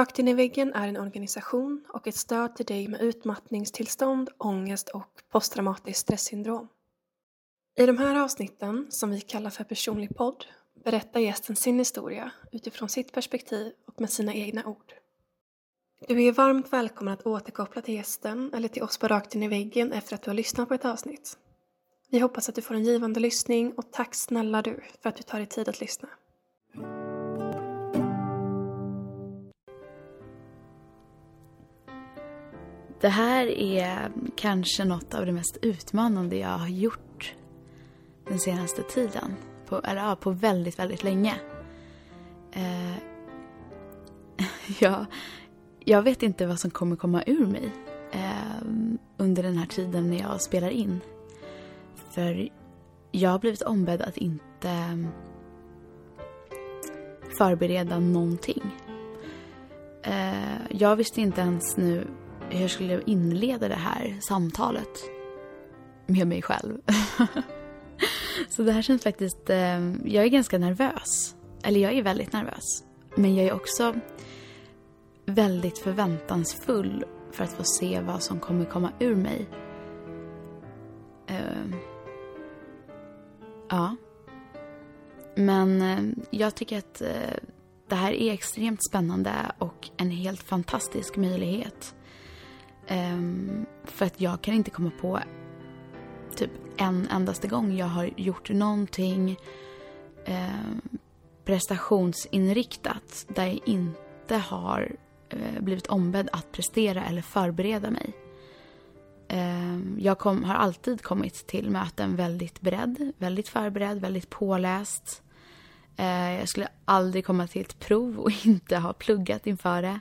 Rakt in i väggen är en organisation och ett stöd till dig med utmattningstillstånd, ångest och posttraumatiskt stresssyndrom. I de här avsnitten, som vi kallar för personlig podd, berättar gästen sin historia utifrån sitt perspektiv och med sina egna ord. Du är varmt välkommen att återkoppla till gästen eller till oss på Rakt in i väggen efter att du har lyssnat på ett avsnitt. Vi hoppas att du får en givande lyssning och tack snälla du för att du tar dig tid att lyssna. Det här är kanske något av det mest utmanande jag har gjort den senaste tiden. På, eller ja, på väldigt, väldigt länge. Eh, jag, jag vet inte vad som kommer komma ur mig eh, under den här tiden när jag spelar in. För jag har blivit ombedd att inte eh, förbereda någonting. Eh, jag visste inte ens nu hur jag skulle inleda det här samtalet med mig själv. Så det här känns faktiskt... Eh, jag är ganska nervös. Eller jag är väldigt nervös. Men jag är också väldigt förväntansfull för att få se vad som kommer komma ur mig. Uh, ja. Men eh, jag tycker att det här är extremt spännande och en helt fantastisk möjlighet. Um, för att jag kan inte komma på typ en endaste gång jag har gjort någonting ehm, prestationsinriktat där jag inte har uh, blivit ombedd att prestera eller förbereda mig. Um, jag kom, har alltid kommit till möten väldigt beredd, väldigt förberedd, väldigt påläst. Uh, jag skulle aldrig komma till ett prov och inte ha pluggat inför det.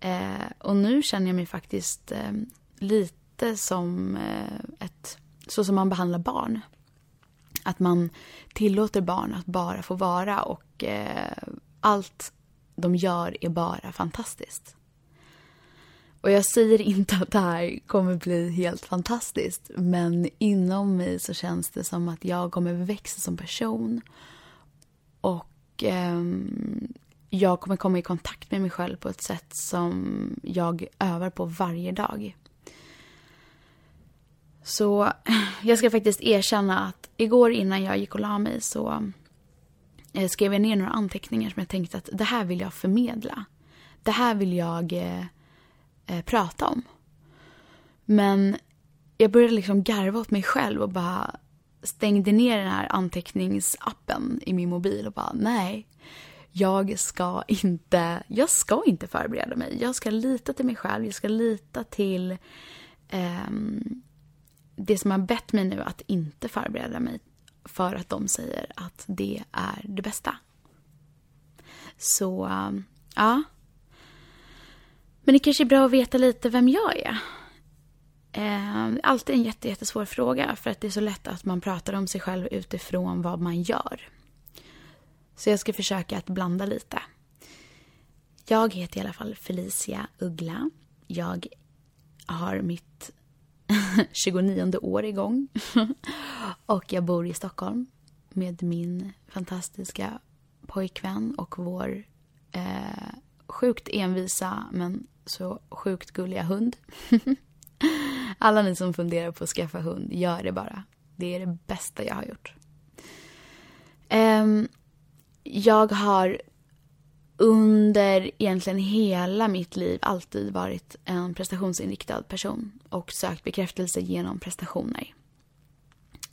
Eh, och nu känner jag mig faktiskt eh, lite som eh, ett, så som man behandlar barn. Att man tillåter barn att bara få vara och eh, allt de gör är bara fantastiskt. Och jag säger inte att det här kommer bli helt fantastiskt men inom mig så känns det som att jag kommer växa som person och eh, jag kommer komma i kontakt med mig själv på ett sätt som jag övar på varje dag. Så jag ska faktiskt erkänna att igår innan jag gick och la mig så eh, skrev jag ner några anteckningar som jag tänkte att det här vill jag förmedla. Det här vill jag eh, eh, prata om. Men jag började liksom garva åt mig själv och bara stängde ner den här anteckningsappen i min mobil och bara nej. Jag ska inte, jag ska inte förbereda mig. Jag ska lita till mig själv. Jag ska lita till eh, det som har bett mig nu att inte förbereda mig för att de säger att det är det bästa. Så, ja. Men det kanske är bra att veta lite vem jag är. Eh, alltid en jätte, jättesvår fråga för att det är så lätt att man pratar om sig själv utifrån vad man gör. Så jag ska försöka att blanda lite. Jag heter i alla fall Felicia Uggla. Jag har mitt 29 år igång. och jag bor i Stockholm med min fantastiska pojkvän och vår eh, sjukt envisa men så sjukt gulliga hund. Alla ni som funderar på att skaffa hund, gör det bara. Det är det bästa jag har gjort. Um, jag har under egentligen hela mitt liv alltid varit en prestationsinriktad person och sökt bekräftelse genom prestationer.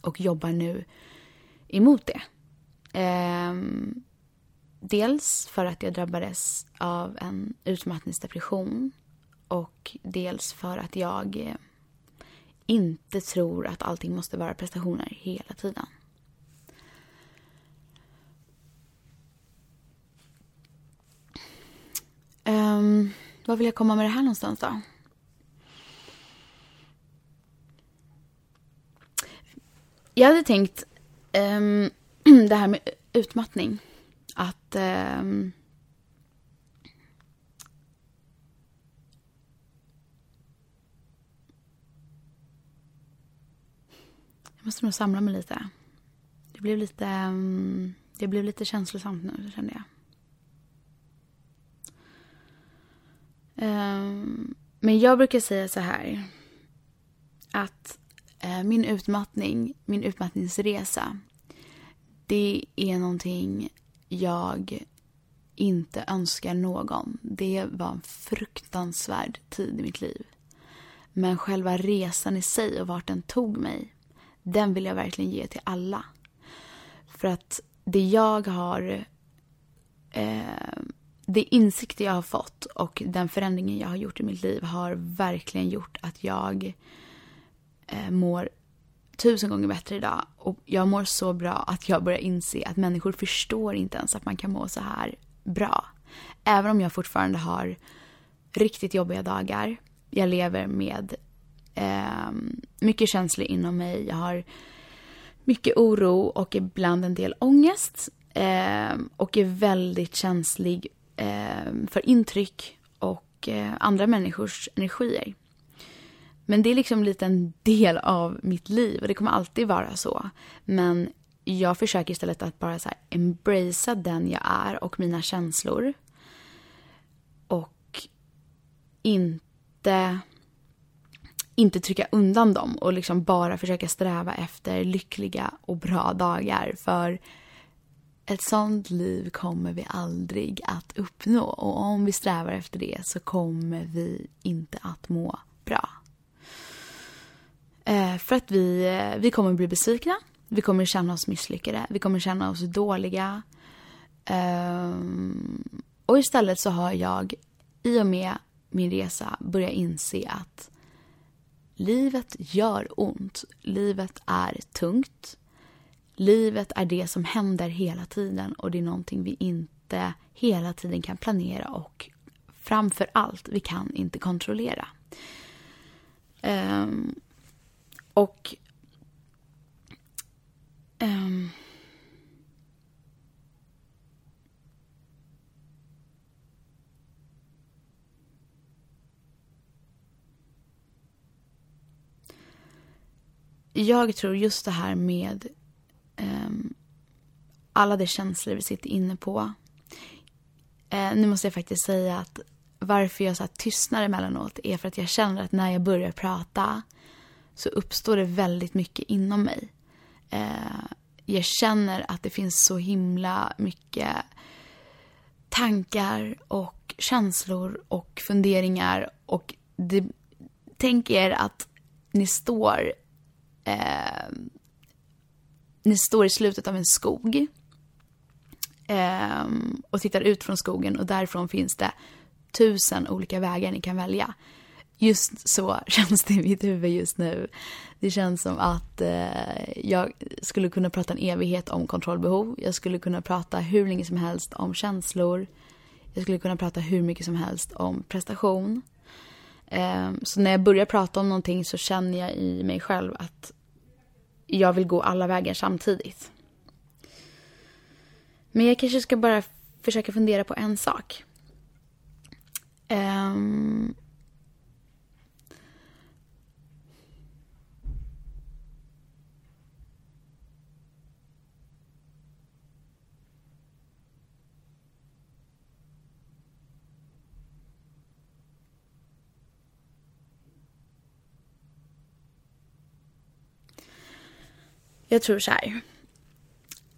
Och jobbar nu emot det. Ehm, dels för att jag drabbades av en utmattningsdepression och dels för att jag inte tror att allting måste vara prestationer hela tiden. Ehm, um, vad vill jag komma med det här någonstans då? Jag hade tänkt um, det här med utmattning. Att um, Jag måste nog samla mig lite. Det blev lite, det blev lite känslosamt nu, kände jag. Um, men jag brukar säga så här. Att uh, min utmattning, min utmattningsresa. Det är någonting jag inte önskar någon. Det var en fruktansvärd tid i mitt liv. Men själva resan i sig och vart den tog mig, den vill jag verkligen ge till alla. För att det jag har... Eh, det insikter jag har fått och den förändringen jag har gjort i mitt liv har verkligen gjort att jag eh, mår tusen gånger bättre idag. Och jag mår så bra att jag börjar inse att människor förstår inte ens att man kan må så här bra. Även om jag fortfarande har riktigt jobbiga dagar. Jag lever med eh, mycket känslor inom mig. Jag har mycket oro och ibland en del ångest. Eh, och är väldigt känslig Ehm, för intryck och eh, andra människors energier. Men det är liksom lite en del av mitt liv och det kommer alltid vara så. Men jag försöker istället att bara så här embracea den jag är och mina känslor. Och inte, inte trycka undan dem och liksom bara försöka sträva efter lyckliga och bra dagar. För ett sånt liv kommer vi aldrig att uppnå och om vi strävar efter det så kommer vi inte att må bra. Eh, för att vi, eh, vi kommer bli besvikna vi kommer känna oss misslyckade. Vi kommer känna oss dåliga. Eh, och istället så har jag i och med min resa börjat inse att livet gör ont. Livet är tungt. Livet är det som händer hela tiden och det är någonting vi inte hela tiden kan planera och framför allt, vi kan inte kontrollera. Um, och Um. Jag tror just det här med um, alla de känslor vi sitter inne på. Uh, nu måste jag faktiskt säga att varför jag så här tystnar emellanåt är för att jag känner att när jag börjar prata så uppstår det väldigt mycket inom mig eh, jag känner att det finns så himla mycket tankar och känslor och funderingar och det, tänk er att ni står eh, ni står i slutet av en skog ehm, och tittar ut från skogen och därifrån finns det tusen olika vägar ni kan välja. Just så känns det i mitt huvud just nu. Det känns som att eh, jag skulle kunna prata en evighet om kontrollbehov. Jag skulle kunna prata hur länge som helst om känslor. Jag skulle kunna prata hur mycket som helst om prestation. Ehm, så när jag börjar prata om någonting så känner jag i mig själv att jag vill gå alla vägar samtidigt. Men jag kanske ska bara försöka fundera på en sak. Um, Jag tror så här.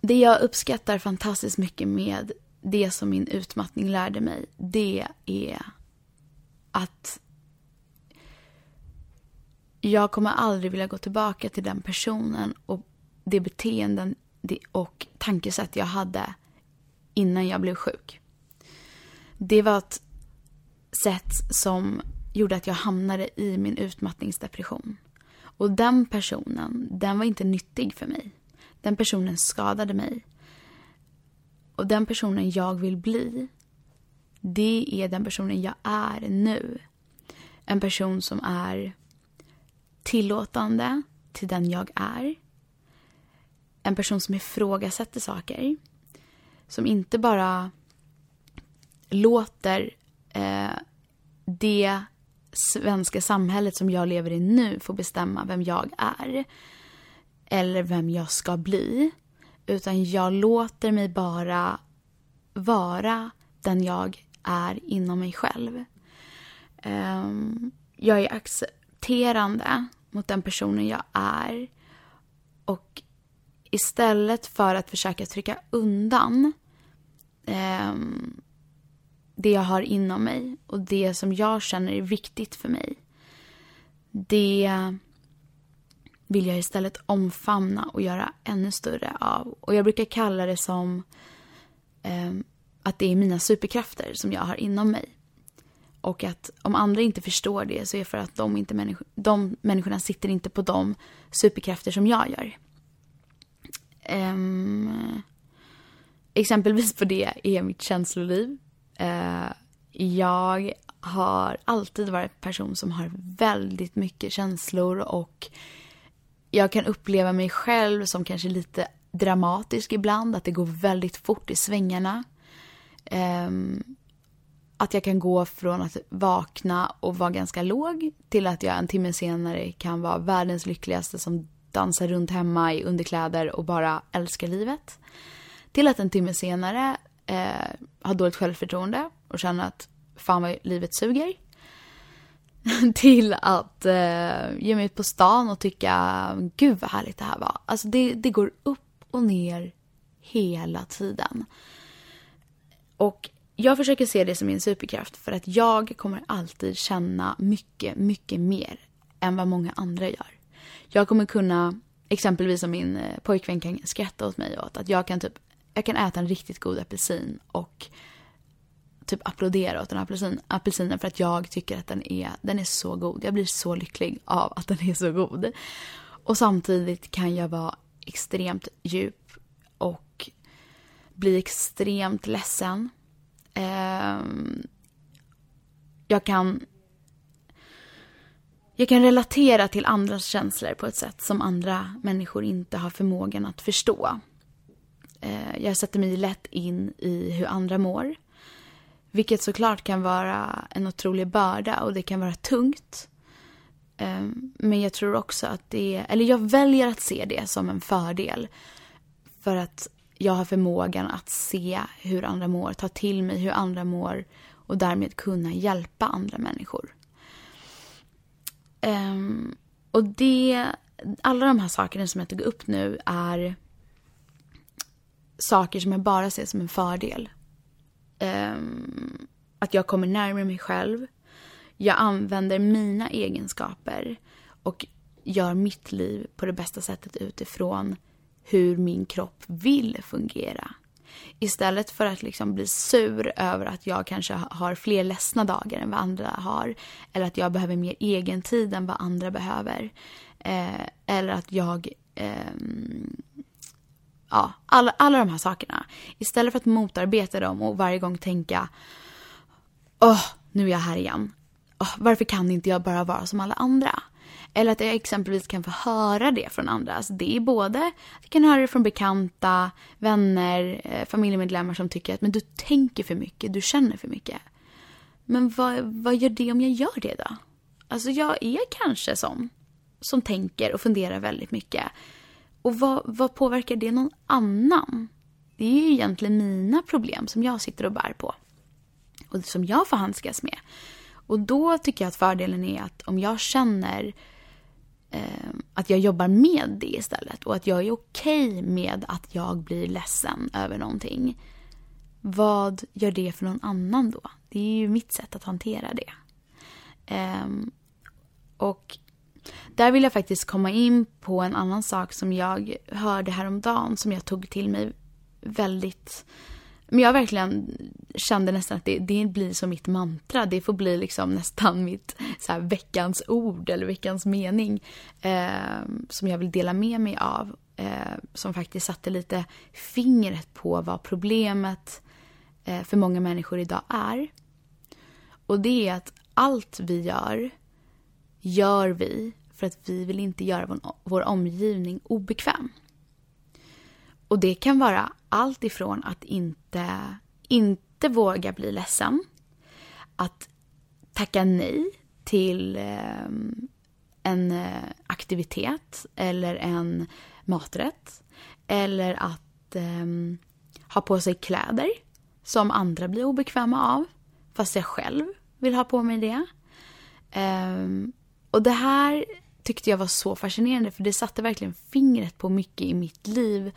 Det jag uppskattar fantastiskt mycket med det som min utmattning lärde mig, det är att jag kommer aldrig vilja gå tillbaka till den personen och det beteenden och tankesätt jag hade innan jag blev sjuk. Det var ett sätt som gjorde att jag hamnade i min utmattningsdepression. Och den personen, den var inte nyttig för mig. Den personen skadade mig. Och den personen jag vill bli, det är den personen jag är nu. En person som är tillåtande till den jag är. En person som ifrågasätter saker. Som inte bara låter eh, det svenska samhället som jag lever i nu får bestämma vem jag är. Eller vem jag ska bli. Utan jag låter mig bara vara den jag är inom mig själv. Ehm, jag är accepterande mot den personen jag är. Och istället för att försöka trycka undan ehm, det jag har inom mig och det som jag känner är viktigt för mig. Det vill jag istället omfamna och göra ännu större av. Och jag brukar kalla det som eh, att det är mina superkrafter som jag har inom mig. Och att om andra inte förstår det så är det för att de, inte människ de människorna sitter inte på de superkrafter som jag gör. Um, exempelvis på det är mitt känsloliv. Eh, jag har alltid varit en person som har väldigt mycket känslor och jag kan uppleva mig själv som kanske lite dramatisk ibland, att det går väldigt fort i svängarna. Eh, att jag kan gå från att vakna och vara ganska låg till att jag en timme senare kan vara världens lyckligaste som dansar runt hemma i underkläder och bara älskar livet. Till att en timme senare eh, ha dåligt självförtroende och känna att fan vad livet suger. till att eh, ge mig ut på stan och tycka gud vad härligt det här var. Alltså det, det går upp och ner hela tiden. Och jag försöker se det som min superkraft för att jag kommer alltid känna mycket, mycket mer än vad många andra gör. Jag kommer kunna, exempelvis om min eh, pojkvän kan skratta åt mig åt att jag kan typ, jag kan äta en riktigt god apelsin och typ applådera åt den apelsin, apelsinen för att jag tycker att den är, den är så god. Jag blir så lycklig av att den är så god. Och samtidigt kan jag vara extremt djup och bli extremt ledsen. Eh, jag kan jag kan relatera till andras känslor på ett sätt som andra människor inte har förmågan att förstå. Eh, jag sätter mig lätt in i hur andra mår. Vilket såklart kan vara en otrolig börda och det kan vara tungt. Eh, men jag tror också att det eller jag väljer att se det som en fördel. För att jag har förmågan att se hur andra mår, ta till mig hur andra mår och därmed kunna hjälpa andra människor. Ehm, och det, alla de här sakerna som jag tog upp nu är saker som jag bara ser som en fördel um, att jag kommer närmare mig själv. Jag använder mina egenskaper och gör mitt liv på det bästa sättet utifrån hur min kropp vill fungera. Istället för att liksom bli sur över att jag kanske har fler ledsna dagar än vad andra har. Eller att jag behöver mer egen tid än vad andra behöver. Eh, eller att jag eh, ja, alla, alla de här sakerna. Istället för att motarbeta dem och varje gång tänka Åh, oh, nu är jag här igen. Oh, varför kan inte jag bara vara som alla andra? Eller att jag exempelvis kan få höra det från andra. Alltså det är både, jag kan höra det från bekanta, vänner, eh, familjemedlemmar som tycker att men du tänker för mycket, du känner för mycket. Men vad, vad gör det om jag gör det då? Alltså jag är kanske sån som tänker och funderar väldigt mycket. Och vad, vad påverkar det någon annan? Det är ju egentligen mina problem som jag sitter och bär på. Och som jag får handskas med. Och då tycker jag att fördelen är att om jag känner eh, att jag jobbar med det istället och att jag är okej okay med att jag blir ledsen över någonting. Vad gör det för någon annan då? Det är ju mitt sätt att hantera det. Eh, och där vill jag faktiskt komma in på en annan sak som jag hörde häromdagen som jag tog till mig väldigt men jag verkligen kände nästan att det, det blir som mitt mantra. Det får bli liksom nästan mitt så här, veckans ord eller veckans mening. Eh, som jag vill dela med mig av. Eh, som faktiskt satte lite fingret på vad problemet eh, för många människor idag är. Och det är att allt vi gör, gör vi för att vi vill inte göra vår, vår omgivning obekväm. Och det kan vara allt ifrån att inte, inte våga bli ledsen, att tacka nej till ehm, en eh, aktivitet eller en maträtt. Eller att ehm, ha på sig kläder som andra blir obekväma av, fast jag själv vill ha på mig det. Um, och det här tyckte jag var så fascinerande för det satte verkligen fingret på mycket i mitt liv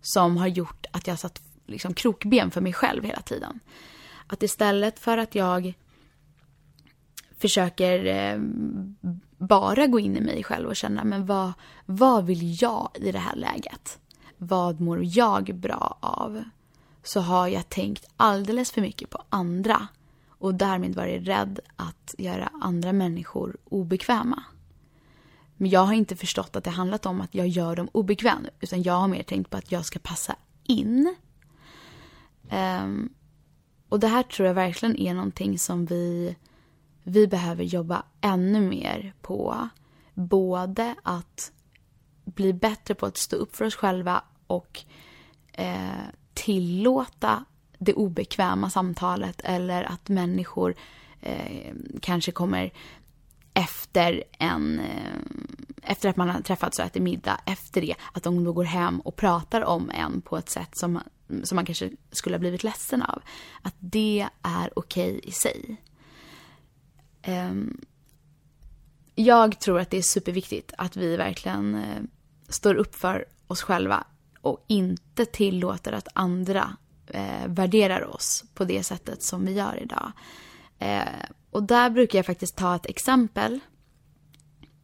som har gjort att jag satt liksom krokben för mig själv hela tiden. Att istället för att jag försöker eh, bara gå in i mig själv och känna men vad, vad vill jag i det här läget? Vad mår jag bra av? Så har jag tänkt alldeles för mycket på andra och därmed varit rädd att göra andra människor obekväma. Men jag har inte förstått att det handlat om att jag gör dem obekväma utan jag har mer tänkt på att jag ska passa in. Um, och det här tror jag verkligen är någonting som vi, vi behöver jobba ännu mer på. Både att bli bättre på att stå upp för oss själva och eh, tillåta det obekväma samtalet eller att människor eh, kanske kommer efter en eh, efter att man har träffats och ätit middag, efter det, att de då går hem och pratar om en på ett sätt som, som man kanske skulle ha blivit ledsen av. Att det är okej okay i sig. Eh, jag tror att det är superviktigt att vi verkligen eh, står upp för oss själva och inte tillåter att andra eh, värderar oss på det sättet som vi gör idag. Eh, och där brukar jag faktiskt ta ett exempel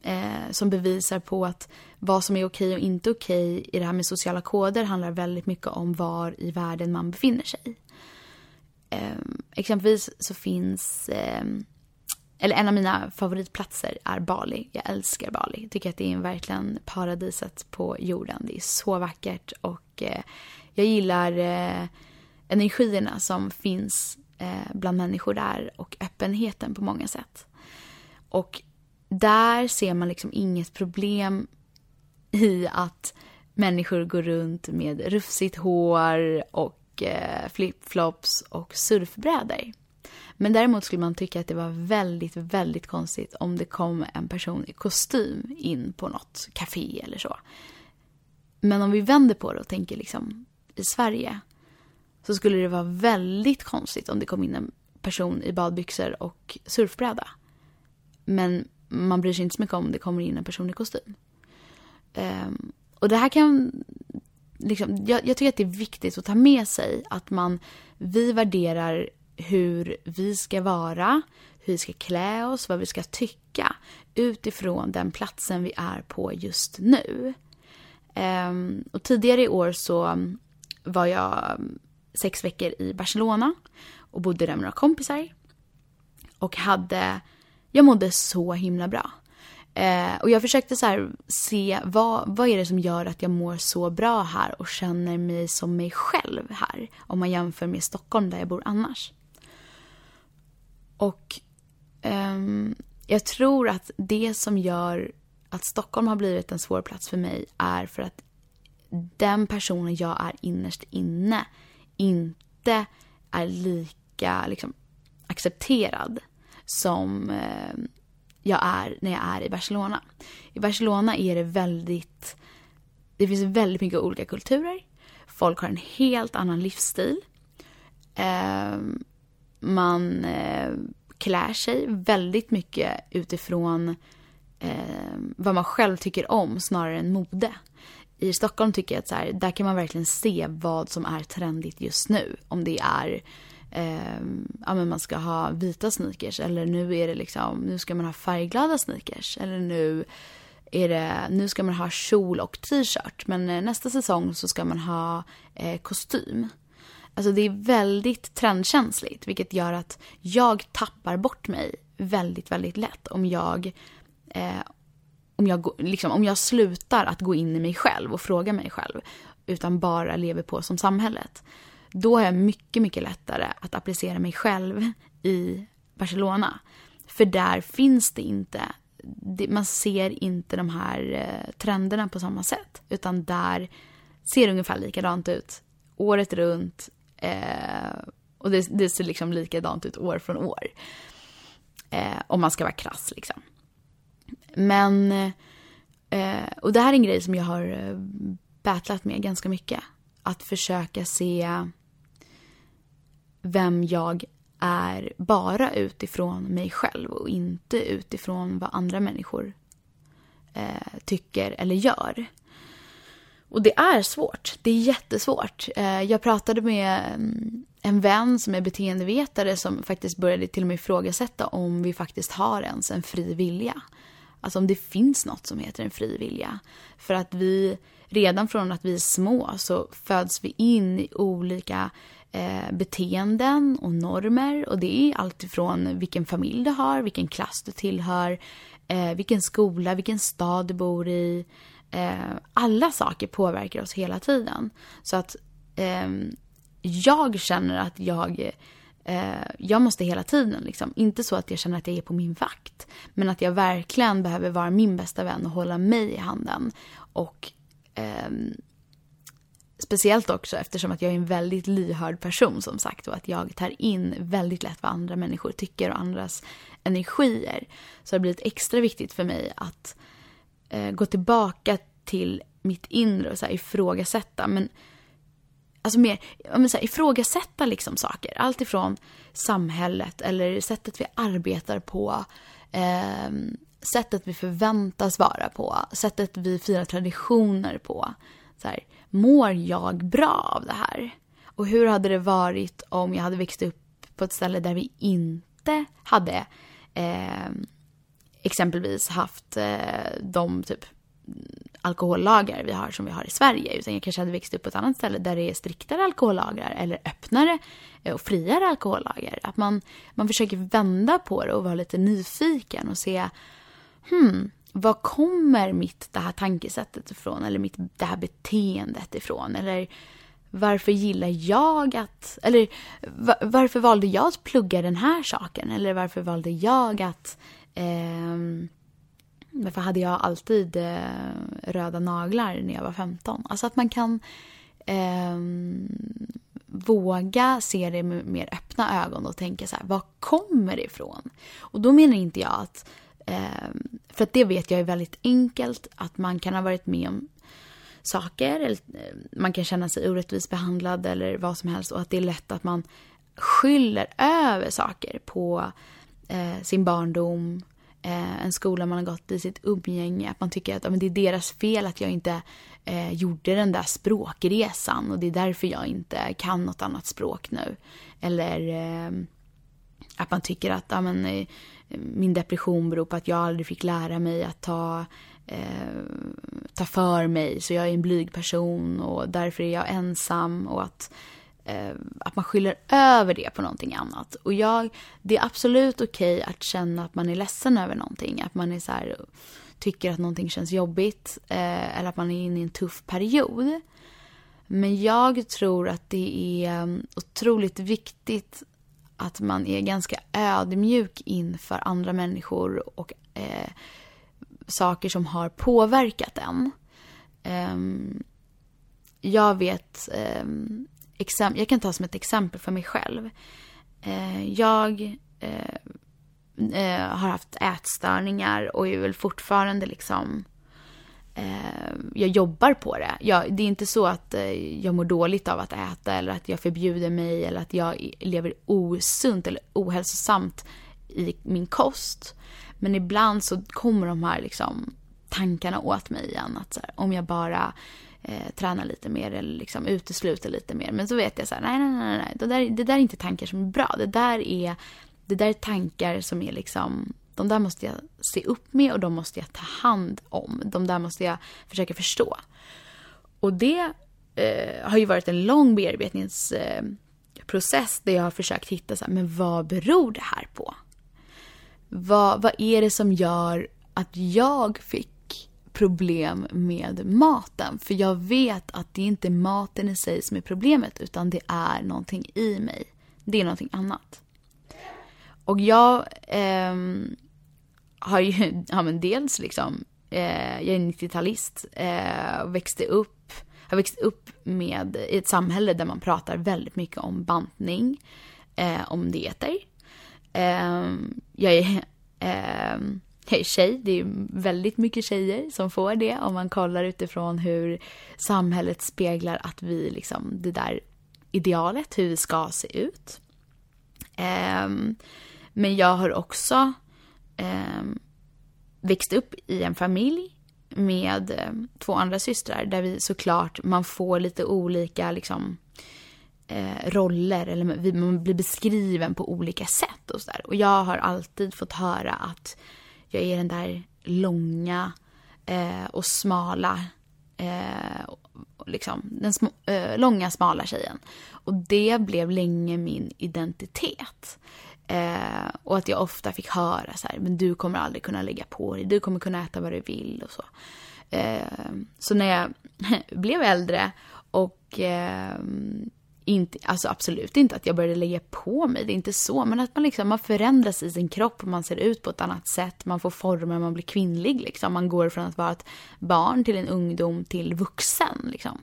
eh, som bevisar på att vad som är okej och inte okej i det här med sociala koder handlar väldigt mycket om var i världen man befinner sig. Eh, exempelvis så finns, eh, eller en av mina favoritplatser är Bali. Jag älskar Bali. Jag tycker att det är verkligen paradiset på jorden. Det är så vackert och eh, jag gillar eh, energierna som finns eh, bland människor där och öppenheten på många sätt. Och där ser man liksom inget problem i att människor går runt med rufsigt hår och eh, flipflops och surfbrädor. Men däremot skulle man tycka att det var väldigt, väldigt konstigt om det kom en person i kostym in på något café eller så. Men om vi vänder på det och tänker liksom i Sverige så skulle det vara väldigt konstigt om det kom in en person i badbyxor och surfbräda. Men man bryr sig inte så mycket om det kommer in en person i kostym. Um, och det här kan... Liksom, jag, jag, tycker att det är viktigt att ta med sig att man... Vi värderar hur vi ska vara, hur vi ska klä oss, vad vi ska tycka utifrån den platsen vi är på just nu. Um, och tidigare i år så var jag sex veckor i Barcelona och bodde där med några kompisar. Och hade jag mådde så himla bra. Eh, och jag försökte så här, se vad, vad är det som gör att jag mår så bra här och känner mig som mig själv här. Om man jämför med Stockholm där jag bor annars. Och eh, jag tror att det som gör att Stockholm har blivit en svår plats för mig är för att den personen jag är innerst inne inte är lika liksom, accepterad som eh, jag är när jag är i Barcelona. I Barcelona är det väldigt, det finns väldigt mycket olika kulturer. Folk har en helt annan livsstil. Eh, man eh, klär sig väldigt mycket utifrån eh, vad man själv tycker om snarare än mode. I Stockholm tycker jag att så här, där kan man verkligen se vad som är trendigt just nu. Om det är eh, ja, men man ska ha vita sneakers eller nu är det liksom, nu ska man ha färgglada sneakers eller nu är det, nu ska man ha kjol och t-shirt men eh, nästa säsong så ska man ha eh, kostym. Alltså det är väldigt trendkänsligt vilket gör att jag tappar bort mig väldigt, väldigt lätt om jag eh, om jag, liksom, om jag slutar att gå in i mig själv och fråga mig själv utan bara lever på som samhället då har jag mycket, mycket lättare att applicera mig själv i Barcelona. För där finns det inte, man ser inte de här eh, trenderna på samma sätt. Utan där ser det ungefär likadant ut året runt. Eh, och det, det, ser liksom likadant ut år från år. Eh, om man ska vara krass liksom. Men, eh, och det här är en grej som jag har eh, battlat med ganska mycket. Att försöka se vem jag är bara utifrån mig själv och inte utifrån vad andra människor eh, tycker eller gör. Och det är svårt. Det är jättesvårt. Eh, jag pratade med mm, en vän som är beteendevetare som faktiskt började till och med ifrågasätta om vi faktiskt har ens en fri vilja. Alltså om det finns något som heter en fri vilja. För att vi, redan från att vi är små så föds vi in i olika eh, beteenden och normer. Och det är allt ifrån vilken familj du har, vilken klass du tillhör, eh, vilken skola, vilken stad du bor i. Eh, alla saker påverkar oss hela tiden. Så att eh, jag känner att jag eh, Eh, jag måste hela tiden, liksom. inte så att jag känner att jag är på min vakt, men att jag verkligen behöver vara min bästa vän och hålla mig i handen. Och eh, Speciellt också eftersom att jag är en väldigt lyhörd person som sagt och att jag tar in väldigt lätt vad andra människor tycker och andras energier. Så det har blivit extra viktigt för mig att eh, gå tillbaka till mitt inre och så här, ifrågasätta. Men alltså mer, men så här, ifrågasätta liksom saker. Allt ifrån samhället eller sättet vi arbetar på. Eh, sättet vi förväntas vara på. Sättet vi firar traditioner på. Så här, mår jag bra av det här? Och hur hade det varit om jag hade växt upp på ett ställe där vi inte hade eh, exempelvis haft eh, de typ alkohollagar vi har som vi har i Sverige. Utan jag kanske hade växt upp på ett annat ställe där det är striktare alkohollagar eller öppnare och friare alkohollagar. Att man, man försöker vända på det och vara lite nyfiken och se hmm, var kommer mitt det här tankesättet ifrån? Eller mitt det här beteendet ifrån? Eller varför gillar jag att... Eller varför valde jag att plugga den här saken? Eller varför valde jag att... Eh, varför hade jag alltid eh, röda naglar när jag var 15? Alltså att man kan eh, våga se det med mer öppna ögon och tänka så här, var kommer det ifrån? Och då menar inte jag att eh, för att det vet jag är väldigt enkelt, att man kan ha varit med om saker, eller eh, man kan känna sig orättvist behandlad eller vad som helst och att det är lätt att man skyller över saker på eh, sin barndom, Eh, en skola man har gått i, sitt umgänge. Att man tycker att ja, men det är deras fel att jag inte eh, gjorde den där språkresan och det är därför jag inte kan något annat språk nu. Eller eh, att man tycker att ja, men, eh, min depression beror på att jag aldrig fick lära mig att ta, eh, ta för mig. Så jag är en blyg person och därför är jag ensam. Och att, eh, Eh, att man skyller över det på någonting annat. Och jag, det är absolut okej okay att känna att man är ledsen över någonting. Att man är så här, tycker att någonting känns jobbigt. Eh, eller att man är inne i en tuff period. Men jag tror att det är eh, otroligt viktigt att man är ganska ödmjuk inför andra människor och eh, saker som har påverkat en. Eh, jag vet, ehm, exempel, jag kan ta som ett exempel för mig själv. Eh, jag eh, eh, har haft ätstörningar och är väl fortfarande liksom jag jobbar på det. Jag, det är inte så att jag mår dåligt av att äta eller att jag förbjuder mig eller att jag lever osunt eller ohälsosamt i min kost. Men ibland så kommer de här liksom, tankarna åt mig igen. Att så här, om jag bara eh, tränar lite mer eller liksom utesluter lite mer. Men så vet jag så här, nej, nej, nej, nej. Det, där, det där är inte tankar som är bra. Det där är, det där är tankar som är liksom de där måste jag se upp med och de måste jag ta hand om. De där måste jag försöka förstå. Och det eh, har ju varit en lång bearbetningsprocess eh, där jag har försökt hitta så här, men vad beror det här på? Vad, vad är det som gör att jag fick problem med maten? För jag vet att det inte är maten i sig som är problemet utan det är någonting i mig. Det är någonting annat. Och jag eh, har ju, ja men dels liksom, eh, jag är 90-talist eh, och växte upp, har växt upp med, i ett samhälle där man pratar väldigt mycket om bantning, eh, om dieter. Eh, jag är, eh, jag är tjej, det är väldigt mycket tjejer som får det om man kollar utifrån hur samhället speglar att vi liksom, det där idealet, hur vi ska se ut. Ehm, men jag har också ehm, växt upp i en familj med ehm, två andra systrar där vi såklart, man får lite olika liksom eh, roller eller man blir beskriven på olika sätt och sådär. Och jag har alltid fått höra att jag är den där långa eh, och smala eh, liksom, den sm eh, långa smala tjejen. Och det blev länge min identitet. Eh, och att jag ofta fick höra så här, men du kommer aldrig kunna lägga på dig, du kommer kunna äta vad du vill och så. Eh, så när jag blev äldre och eh, inte, alltså absolut inte att jag började lägga på mig, det är inte så, men att man liksom, man förändras i sin kropp, man ser ut på ett annat sätt, man får former, man blir kvinnlig liksom. Man går från att vara ett barn till en ungdom till vuxen liksom.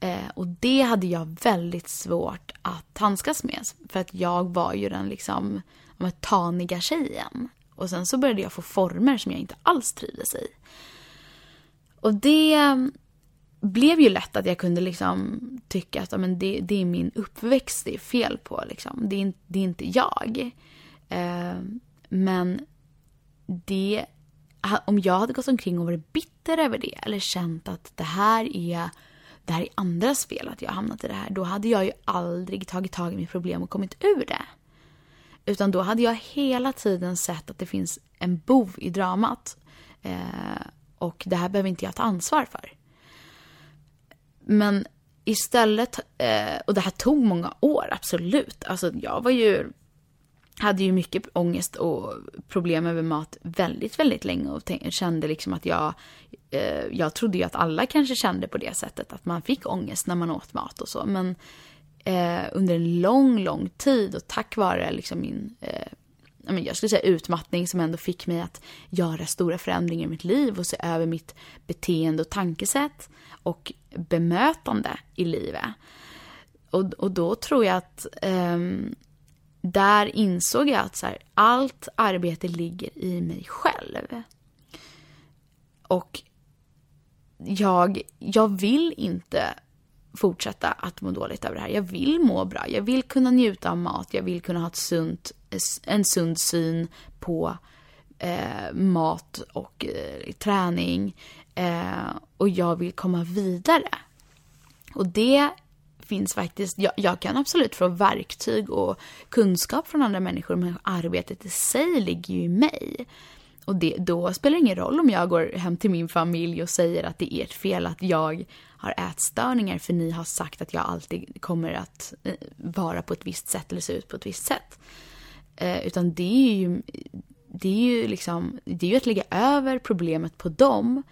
Eh, och det hade jag väldigt svårt att handskas med, för att jag var ju den liksom, taniga tjejen. Och sen så började jag få former som jag inte alls trivdes i. Och det blev ju lätt att jag kunde liksom tycka att men det, det är min uppväxt det är fel på. Liksom. Det, är, det är inte jag. Eh, men det, om jag hade gått omkring och varit bitter över det eller känt att det här är det här är andras fel att jag har hamnat i det här. Då hade jag ju aldrig tagit tag i mitt problem och kommit ur det. Utan då hade jag hela tiden sett att det finns en bov i dramat. Eh, och det här behöver inte jag ta ansvar för. Men istället, eh, och det här tog många år, absolut. Alltså jag var ju, hade ju mycket ångest och problem över mat väldigt, väldigt länge och kände liksom att jag, eh, jag trodde ju att alla kanske kände på det sättet, att man fick ångest när man åt mat och så. Men eh, under en lång, lång tid och tack vare liksom min jag skulle säga utmattning som ändå fick mig att göra stora förändringar i mitt liv och se över mitt beteende och tankesätt och bemötande i livet. Och, och då tror jag att um, där insåg jag att så här, allt arbete ligger i mig själv. Och jag, jag vill inte fortsätta att må dåligt över det här. Jag vill må bra, jag vill kunna njuta av mat, jag vill kunna ha ett sunt, en sund syn på eh, mat och eh, träning. Eh, och jag vill komma vidare. Och det finns faktiskt, jag, jag, kan absolut få verktyg och kunskap från andra människor men arbetet i sig ligger ju i mig. Och det, då spelar det ingen roll om jag går hem till min familj och säger att det är ert fel att jag har ätstörningar för ni har sagt att jag alltid kommer att eh, vara på ett visst sätt eller se ut på ett visst sätt. Eh, utan det är ju, det är ju liksom, det är ju att lägga över problemet på dem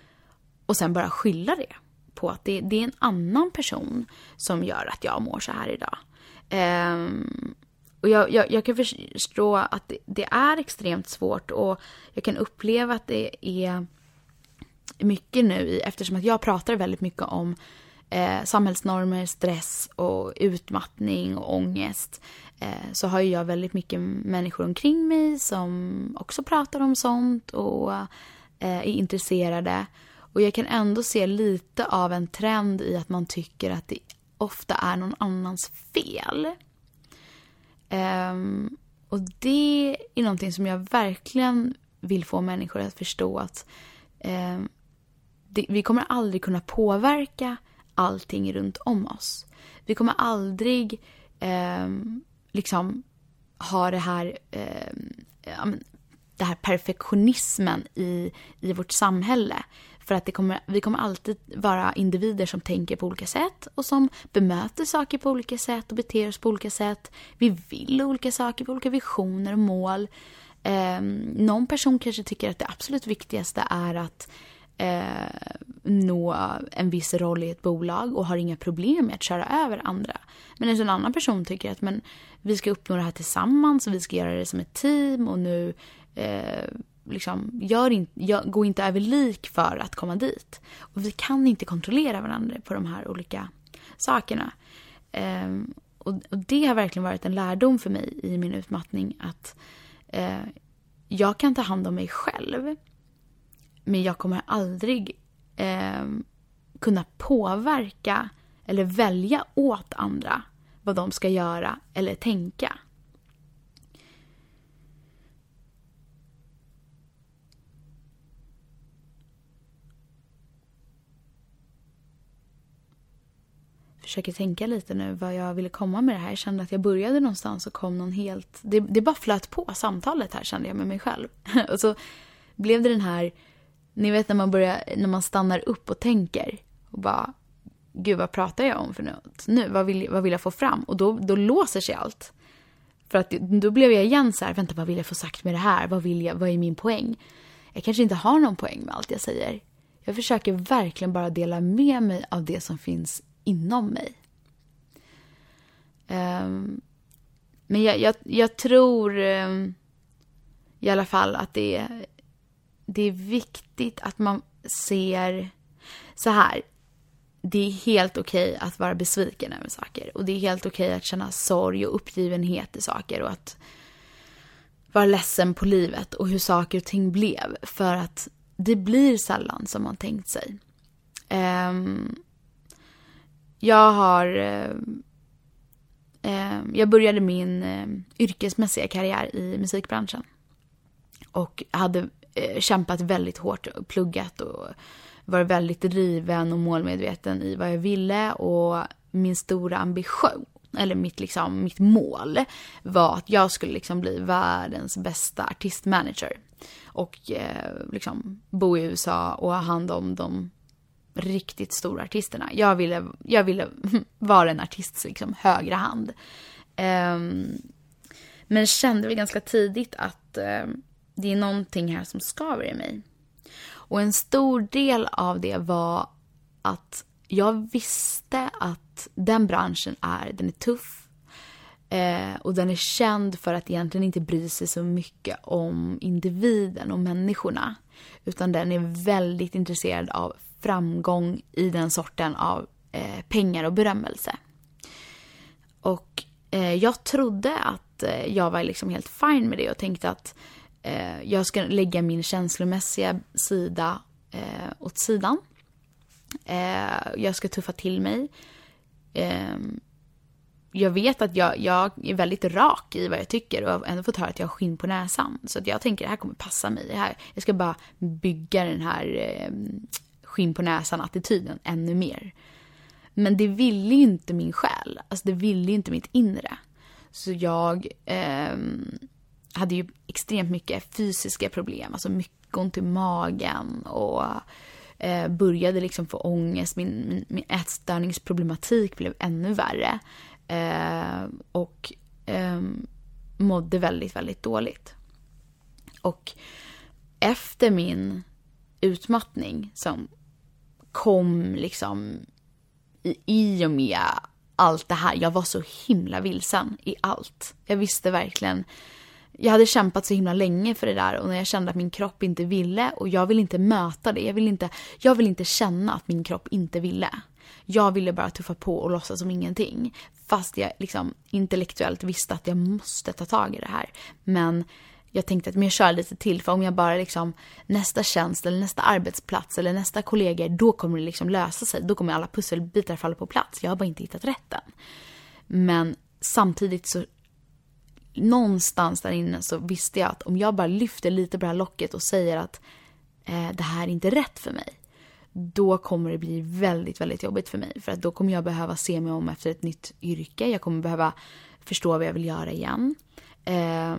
och sen bara skylla det på att det, det är en annan person som gör att jag mår så här idag. Eh, och jag, jag, jag, kan förstå att det, det, är extremt svårt och jag kan uppleva att det är mycket nu eftersom att jag pratar väldigt mycket om eh, samhällsnormer, stress och utmattning och ångest. Eh, så har jag väldigt mycket människor omkring mig som också pratar om sånt och eh, är intresserade. Och jag kan ändå se lite av en trend i att man tycker att det ofta är någon annans fel. Um, och det är någonting som jag verkligen vill få människor att förstå att um, det, vi kommer aldrig kunna påverka allting runt om oss. Vi kommer aldrig eh, liksom ha det här, ehm, det här perfektionismen i, i vårt samhälle. För att det kommer, vi kommer alltid vara individer som tänker på olika sätt och som bemöter saker på olika sätt och beter oss på olika sätt. Vi vill olika saker, vi har olika visioner och mål. Eh, någon person kanske tycker att det absolut viktigaste är att eh, nå en viss roll i ett bolag och har inga problem med att köra över andra. Men en annan person tycker att men, vi ska uppnå det här tillsammans och vi ska göra det som ett team och nu eh, liksom, gör in, gör, gå inte över lik för att komma dit. Och vi kan inte kontrollera varandra på de här olika sakerna. Eh, och, och, det har verkligen varit en lärdom för mig i min utmattning att eh, jag kan ta hand om mig själv. Men jag kommer aldrig eh, kunna påverka eller välja åt andra vad de ska göra eller tänka. försöker tänka lite nu vad jag ville komma med det här. Jag kände att jag började någonstans och kom någon helt... Det, det bara flöt på samtalet här kände jag med mig själv. och så blev det den här ni vet när man börjar, när man stannar upp och tänker och bara Gud vad pratar jag om för något nu? Vad vill, vad vill jag få fram? Och då, då låser sig allt. För att då blev jag igen så här, vänta vad vill jag få sagt med det här? Vad vill jag, vad är min poäng? Jag kanske inte har någon poäng med allt jag säger. Jag försöker verkligen bara dela med mig av det som finns inom mig. Um, men jag, jag, jag tror um, i alla fall att det är, det är viktigt att man ser så här. Det är helt okej okay att vara besviken över saker och det är helt okej okay att känna sorg och uppgivenhet i saker och att vara ledsen på livet och hur saker och ting blev. För att det blir sällan som man tänkt sig. Um, jag har... Um, jag började min eh, yrkesmässiga karriär i musikbranschen. Och hade Eh, kämpat väldigt hårt och pluggat och varit väldigt driven och målmedveten i vad jag ville. Och min stora ambition eller mitt, liksom, mitt mål var att jag skulle liksom bli världens bästa artistmanager. Och eh, liksom bo i USA och ha hand om de riktigt stora artisterna. Jag ville, jag ville vara en artists liksom, högra hand. Eh, men kände väl ganska tidigt att eh, det är någonting här som skaver i mig. Och en stor del av det var att jag visste att den branschen är, den är tuff. Eh, och den är känd för att egentligen inte bry sig så mycket om individen och människorna. Utan den är väldigt intresserad av framgång i den sorten av eh, pengar och berömmelse. Och eh, jag trodde att eh, jag var liksom helt fine med det och tänkte att eh, jag ska lägga min känslomässiga sida eh, åt sidan Eh, jag ska tuffa till mig. Eh, jag vet att jag, jag är väldigt rak i vad jag tycker och har ändå fått höra att jag har skinn på näsan. Så att jag tänker att det här kommer passa mig. Det här, jag ska bara bygga den här eh, skinn på näsan-attityden ännu mer. Men det ville ju inte min själ. Alltså det ville ju inte mitt inre. Så jag eh, hade ju extremt mycket fysiska problem. Alltså mycket ont i magen och eh, började liksom få ångest, min, min, min ätstörningsproblematik blev ännu värre. Eh, och eh, mådde väldigt, väldigt dåligt. Och efter min utmattning som kom liksom i, i och med allt det här. Jag var så himla vilsen i allt. Jag visste verkligen jag hade kämpat så himla länge för det där och när jag kände att min kropp inte ville och jag vill inte möta det. Jag vill inte, jag vill inte känna att min kropp inte ville. Jag ville bara tuffa på och låtsas som ingenting. Fast jag liksom intellektuellt visste att jag måste ta tag i det här. Men jag tänkte att men jag kör lite till för om jag bara liksom nästa tjänst eller nästa arbetsplats eller nästa kollegor då kommer det liksom lösa sig. Då kommer alla pusselbitar falla på plats. Jag har bara inte hittat rätten. Men samtidigt så någonstans där inne så visste jag att om jag bara lyfter lite på det här locket och säger att eh, det här är inte rätt för mig. Då kommer det bli väldigt, väldigt jobbigt för mig. För att då kommer jag behöva se mig om efter ett nytt yrke. Jag kommer behöva förstå vad jag vill göra igen. Eh,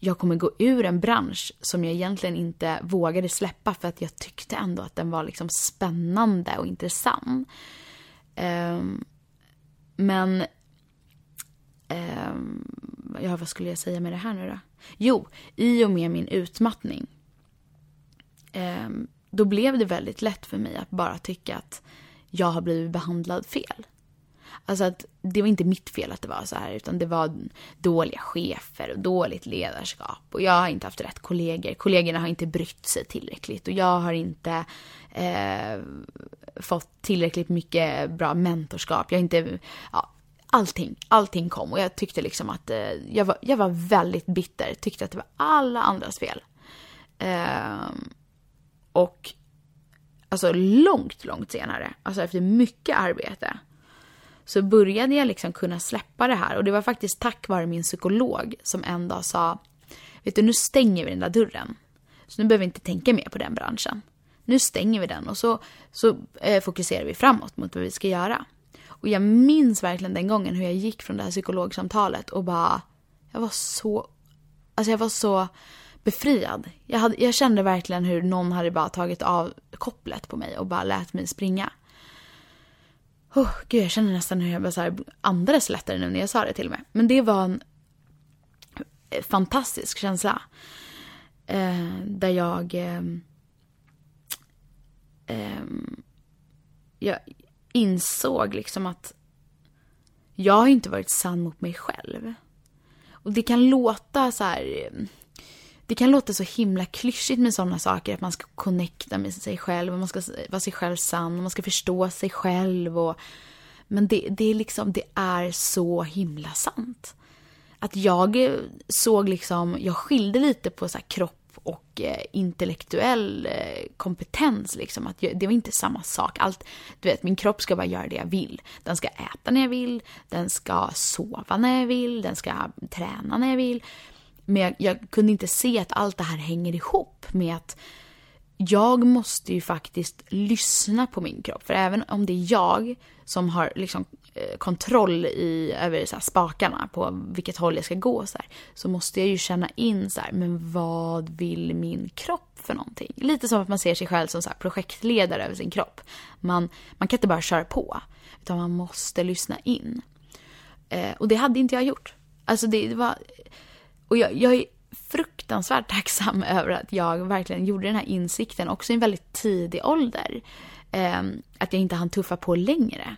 jag kommer gå ur en bransch som jag egentligen inte vågade släppa för att jag tyckte ändå att den var liksom spännande och intressant. Eh, men ja, vad skulle jag säga med det här nu då? Jo, i och med min utmattning. Eh, då blev det väldigt lätt för mig att bara tycka att jag har blivit behandlad fel. Alltså att det var inte mitt fel att det var så här, utan det var dåliga chefer och dåligt ledarskap. Och jag har inte haft rätt kollegor. Kollegorna har inte brytt sig tillräckligt och jag har inte eh, fått tillräckligt mycket bra mentorskap. Jag har inte, ja, allting, allting kom och jag tyckte liksom att eh, jag, var, jag var väldigt bitter, tyckte att det var alla andras fel. Eh, och alltså långt, långt senare, alltså efter mycket arbete, så började jag liksom kunna släppa det här och det var faktiskt tack vare min psykolog som en dag sa, vet du nu stänger vi den där dörren. Så nu behöver vi inte tänka mer på den branschen. Nu stänger vi den och så, så eh, fokuserar vi framåt mot vad vi ska göra. Och jag minns verkligen den gången hur jag gick från det här psykologsamtalet och bara, jag var så, alltså jag var så befriad. Jag, hade, jag kände verkligen hur någon hade bara tagit av kopplet på mig och bara lät mig springa. Oh, gud, jag känner nästan hur jag bara så här andades lättare nu när jag sa det till mig. Men det var en eh, fantastisk känsla. Eh, där jag... Eh, eh, jag insåg liksom att jag har inte varit sann mot mig själv. Och det kan låta så här... Det kan låta så himla klyschigt med sådana saker, att man ska connecta med sig själv, och man ska vara sig själv sann, och man ska förstå sig själv. Och, men det, det, är liksom, det är så himla sant. Att jag såg liksom, jag skilde lite på så kropp och eh, intellektuell eh, kompetens. Liksom. Att jag, det var inte samma sak. Allt, du vet, min kropp ska bara göra det jag vill. Den ska äta när jag vill, den ska sova när jag vill, den ska träna när jag vill. Men jag, jag kunde inte se att allt det här hänger ihop med att jag måste ju faktiskt lyssna på min kropp. För även om det är jag som har liksom Eh, kontroll i, över så här, spakarna på vilket håll jag ska gå så, här, så måste jag ju känna in så här, men vad vill min kropp för någonting? Lite som att man ser sig själv som så här, projektledare över sin kropp. Man, man kan inte bara köra på, utan man måste lyssna in. Eh, och det hade inte jag gjort. Alltså det, det var... Och jag, jag är fruktansvärt tacksam över att jag verkligen gjorde den här insikten också i en väldigt tidig ålder. Eh, att jag inte hann tuffa på längre.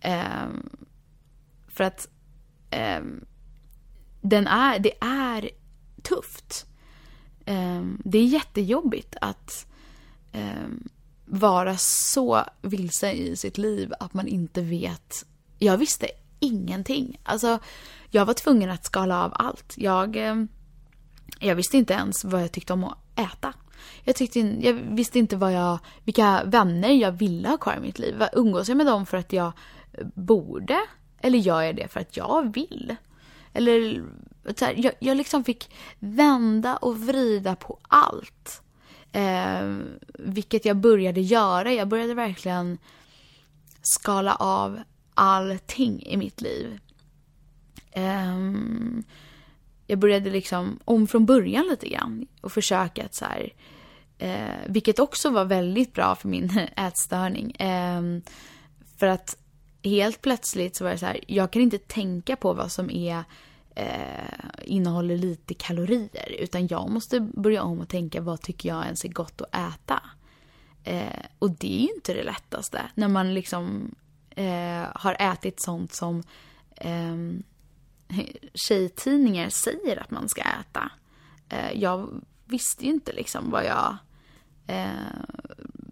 Eh, för att eh, den är, det är tufft. Ehm, det är jättejobbigt att ehm, vara så vilsen i sitt liv att man inte vet. Jag visste ingenting. Alltså, jag var tvungen att skala av allt. Jag ehm, jag visste inte ens vad jag tyckte om att äta. Jag, tyckte, jag visste inte vad jag, vilka vänner jag ville ha kvar i mitt liv. Umgås jag med dem för att jag borde? Eller gör jag det för att jag vill? Eller så här, jag, jag liksom fick vända och vrida på allt. Eh, vilket jag började göra. Jag började verkligen skala av allting i mitt liv. Eh, jag började liksom om från början lite grann och försöka att så här, eh, vilket också var väldigt bra för min ätstörning. Eh, för att helt plötsligt så var det så här, jag kan inte tänka på vad som är eh, innehåller lite kalorier. Utan jag måste börja om och tänka vad tycker jag ens är gott att äta. Eh, och det är ju inte det lättaste när man liksom eh, har ätit sånt som eh, tjejtidningar säger att man ska äta. Eh, jag visste ju inte liksom vad jag... Eh,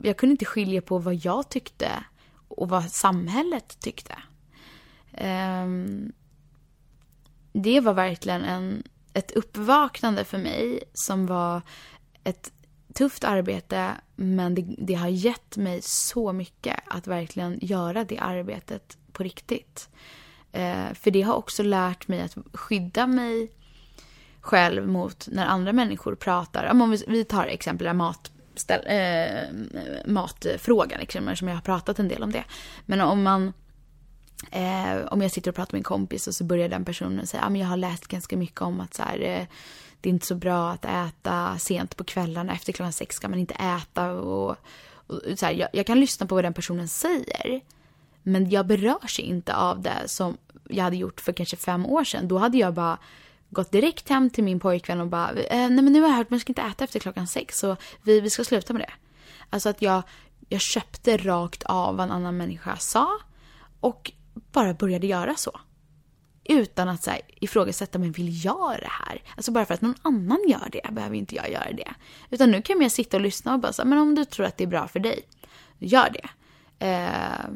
jag kunde inte skilja på vad jag tyckte och vad samhället tyckte. Eh, det var verkligen en, ett uppvaknande för mig som var ett tufft arbete men det, det, har gett mig så mycket att verkligen göra det arbetet på riktigt. Eh, för det har också lärt mig att skydda mig själv mot när andra människor pratar. Om vi, vi tar exempel mat, ställ, eh, matfrågan, liksom, som jag har pratat en del om det. Men om man eh, om jag sitter och pratar med en kompis och så börjar den personen säga att ah, jag har läst ganska mycket om att så här, eh, det är inte så bra att äta sent på kvällarna. Efter klockan sex ska man inte äta. Och, och så här, jag, jag, kan lyssna på vad den personen säger. Men jag berörs inte av det som jag hade gjort för kanske fem år sedan. Då hade jag bara gått direkt hem till min pojkvän och bara, eh, nej men nu har jag hört man ska inte äta efter klockan sex så vi, vi ska sluta med det. Alltså att jag, jag köpte rakt av vad en annan människa sa och bara började göra så. Utan att så här, ifrågasätta, men vill jag det här? Alltså bara för att någon annan gör det behöver inte jag göra det. Utan nu kan jag sitta och lyssna och bara säga, men om du tror att det är bra för dig, gör det. Eh,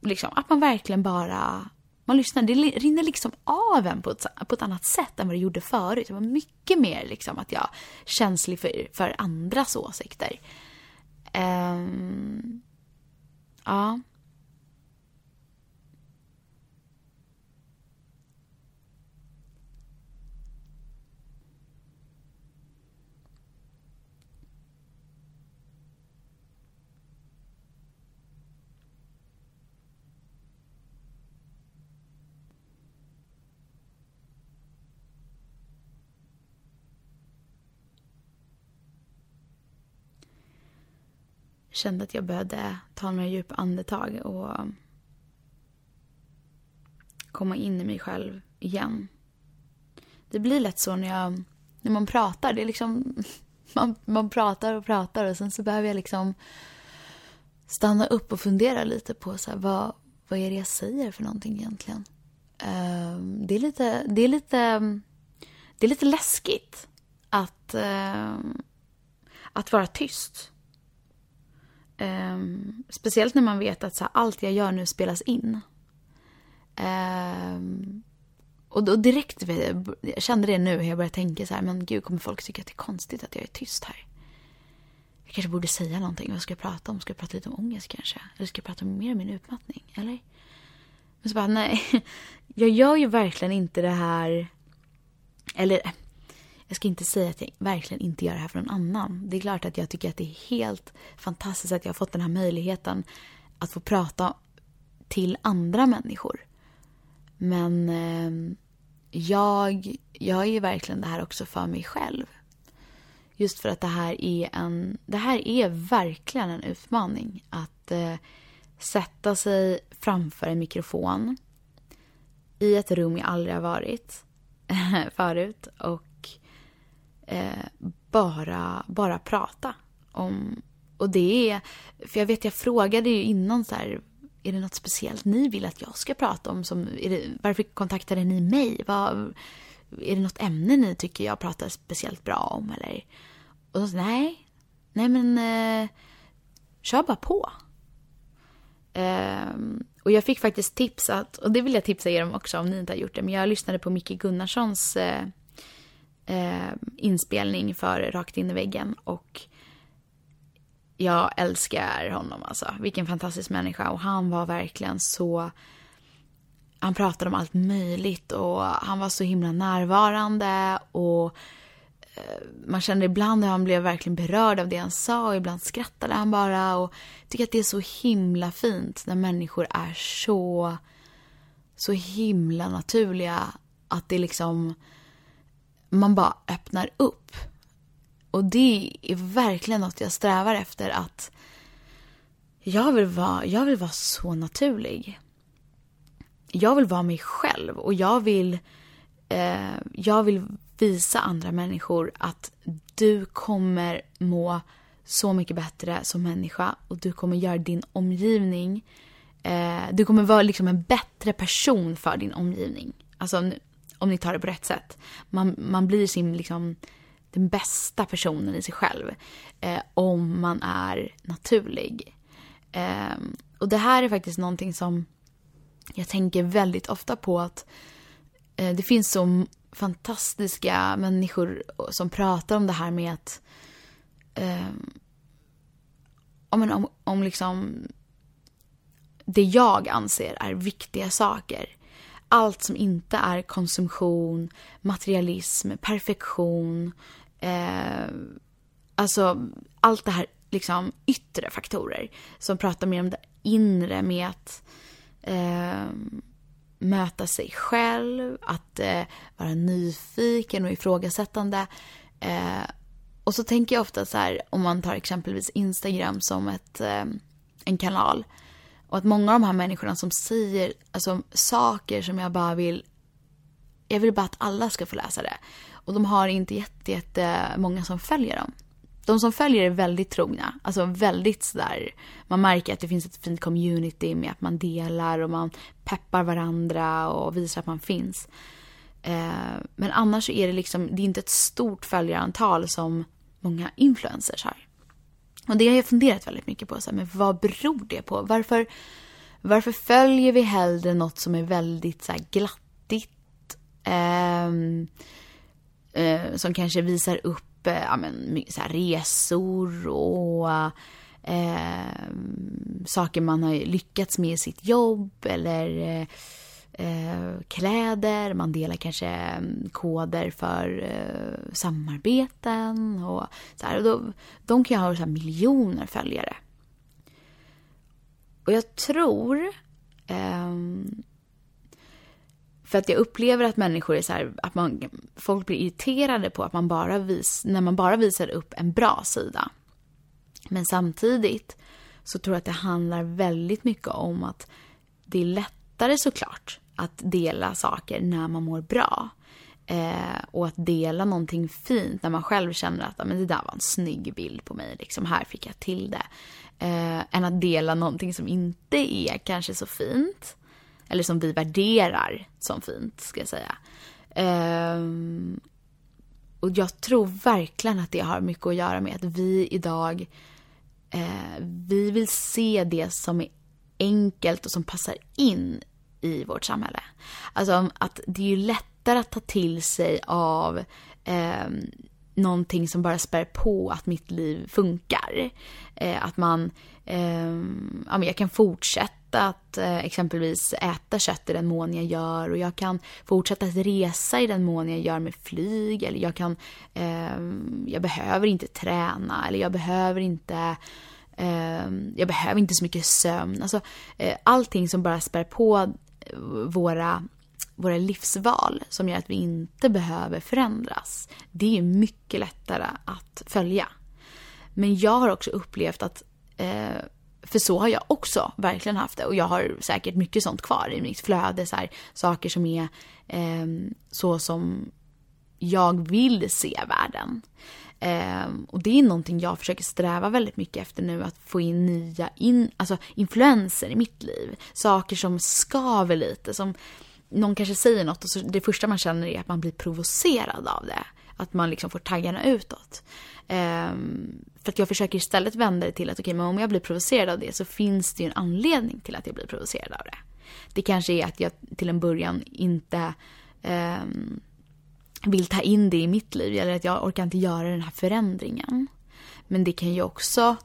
liksom, att man verkligen bara man lyssnar, det rinner liksom av en på ett, på ett annat sätt än vad det gjorde förut. Det var mycket mer liksom att jag känslig för, för andras åsikter. Um, ja. Kände att jag behövde ta några djupa andetag och komma in i mig själv igen. Det blir lätt så när, jag, när man pratar. Det är liksom, man, man pratar och pratar och sen så behöver jag liksom stanna upp och fundera lite på så här, vad, vad är det jag säger för någonting egentligen. Uh, det, är lite, det, är lite, det är lite läskigt att, uh, att vara tyst. Um, speciellt när man vet att så här, allt jag gör nu spelas in. Um, och då direkt, jag kände det nu, jag började tänka så här, men gud kommer folk tycka att det är konstigt att jag är tyst här? Jag kanske borde säga någonting, vad ska jag prata om? Ska jag prata lite om ångest kanske? Eller ska jag prata mer om min utmattning? Eller? Men så bara, nej, jag gör ju verkligen inte det här, eller jag ska inte säga att jag verkligen inte gör det här för någon annan. Det är klart att jag tycker att det är helt fantastiskt att jag har fått den här möjligheten att få prata till andra människor. Men eh, jag är ju verkligen det här också för mig själv. Just för att det här är en, det här är verkligen en utmaning. Att eh, sätta sig framför en mikrofon i ett rum jag aldrig har varit förut och eh, bara, bara prata om... Och det är... För jag vet, jag frågade ju innan så här, är det något speciellt ni vill att jag ska prata om? Som, det, varför kontaktade ni mig? Vad, är det något ämne ni tycker jag pratar speciellt bra om? Eller? Och så, nej, nej men eh, kör bara på. Eh, och jag fick faktiskt tips att, och det vill jag tipsa er om också om ni inte har gjort det, men jag lyssnade på Micke Gunnarssons eh, eh, inspelning för Rakt in i väggen och jag älskar honom alltså. Vilken fantastisk människa och han var verkligen så han pratade om allt möjligt och han var så himla närvarande och eh, man kände ibland hur han blev verkligen berörd av det han sa och ibland skrattade han bara och jag tycker att det är så himla fint när människor är så så himla naturliga att det liksom man bara öppnar upp. Och det är verkligen något jag strävar efter att jag vill vara, jag vill vara så naturlig. Jag vill vara mig själv och jag vill, eh, jag vill visa andra människor att du kommer må så mycket bättre som människa och du kommer göra din omgivning, eh, du kommer vara liksom en bättre person för din omgivning. Alltså om ni tar det på rätt sätt. Man, man blir sin, liksom, den bästa personen i sig själv eh, om man är naturlig. Eh, och det här är faktiskt någonting som jag tänker väldigt ofta på att eh, det finns så fantastiska människor som pratar om det här med att ehm, om, om, om liksom det jag anser är viktiga saker allt som inte är konsumtion, materialism, perfektion. Eh, alltså allt det här liksom yttre faktorer som pratar mer om det inre med att eh, möta sig själv, att eh, vara nyfiken och ifrågasättande. Eh, och så tänker jag ofta så här, om man tar exempelvis Instagram som ett, eh, en kanal. Och att många av de här människorna som säger alltså, saker som jag bara vill... Jag vill bara att alla ska få läsa det. Och de har inte jätte, jätte många som följer dem. De som följer är väldigt trogna. Alltså väldigt sådär. Man märker att det finns ett fint community med att man delar och man peppar varandra och visar att man finns. Eh, men annars är det liksom, det är inte ett stort följarantal som många influencers har. Och det har jag funderat väldigt mycket på. Så här, men vad beror det på? Varför, varför följer vi hellre något som är väldigt så här, glattigt? Eh, eh, som kanske visar upp eh, ja, men, så här, resor och eh, saker man har lyckats med i sitt jobb. Eller eh, Eh, kläder, man delar kanske mm, koder för eh, samarbeten och så här. Och då, de kan ju ha så miljoner följare. Och jag tror, ehm, för att jag upplever att människor är så här, att man, folk blir irriterade på att man bara vis, när man bara visar upp en bra sida. Men samtidigt så tror jag att det handlar väldigt mycket om att det är lättare såklart att dela saker när man mår bra. Eh, och att dela någonting fint när man själv känner att men det där var en snygg bild på mig. Liksom, här fick jag till det. Eh, än att dela någonting som inte är kanske så fint. Eller som vi värderar som fint, ska jag säga. Eh, och jag tror verkligen att det har mycket att göra med att vi idag eh, vi vill se det som är enkelt och som passar in i vårt samhälle. Alltså att det är ju lättare att ta till sig av eh, någonting som bara spär på att mitt liv funkar. Eh, att man, eh, ja men jag kan fortsätta att eh, exempelvis äta kött i den mån jag gör och jag kan fortsätta att resa i den mån jag gör med flyg eller jag kan, ehm, jag behöver inte träna eller jag behöver inte ehm, jag behöver inte så mycket sömn. Alltså, eh, allting som bara spär på våra, våra livsval som gör att vi inte behöver förändras. Det är mycket lättare att följa. Men jag har också upplevt att eh, för så har jag också verkligen haft det och jag har säkert mycket sånt kvar i mitt flöde. Så här, saker som är eh, så som jag vill se världen. Eh, och det är någonting jag försöker sträva väldigt mycket efter nu, att få in nya in, alltså influenser i mitt liv. Saker som skaver lite, som någon kanske säger något och så det första man känner är att man blir provocerad av det. Att man liksom får taggarna utåt. Um, för att jag försöker istället vända det till att okej, okay, men om jag blir provocerad av det så finns det ju en anledning till att jag blir provocerad av det. Det kanske är att jag till en början inte um, vill ta in det i mitt liv eller att jag orkar inte göra den här förändringen. Men det kan ju också,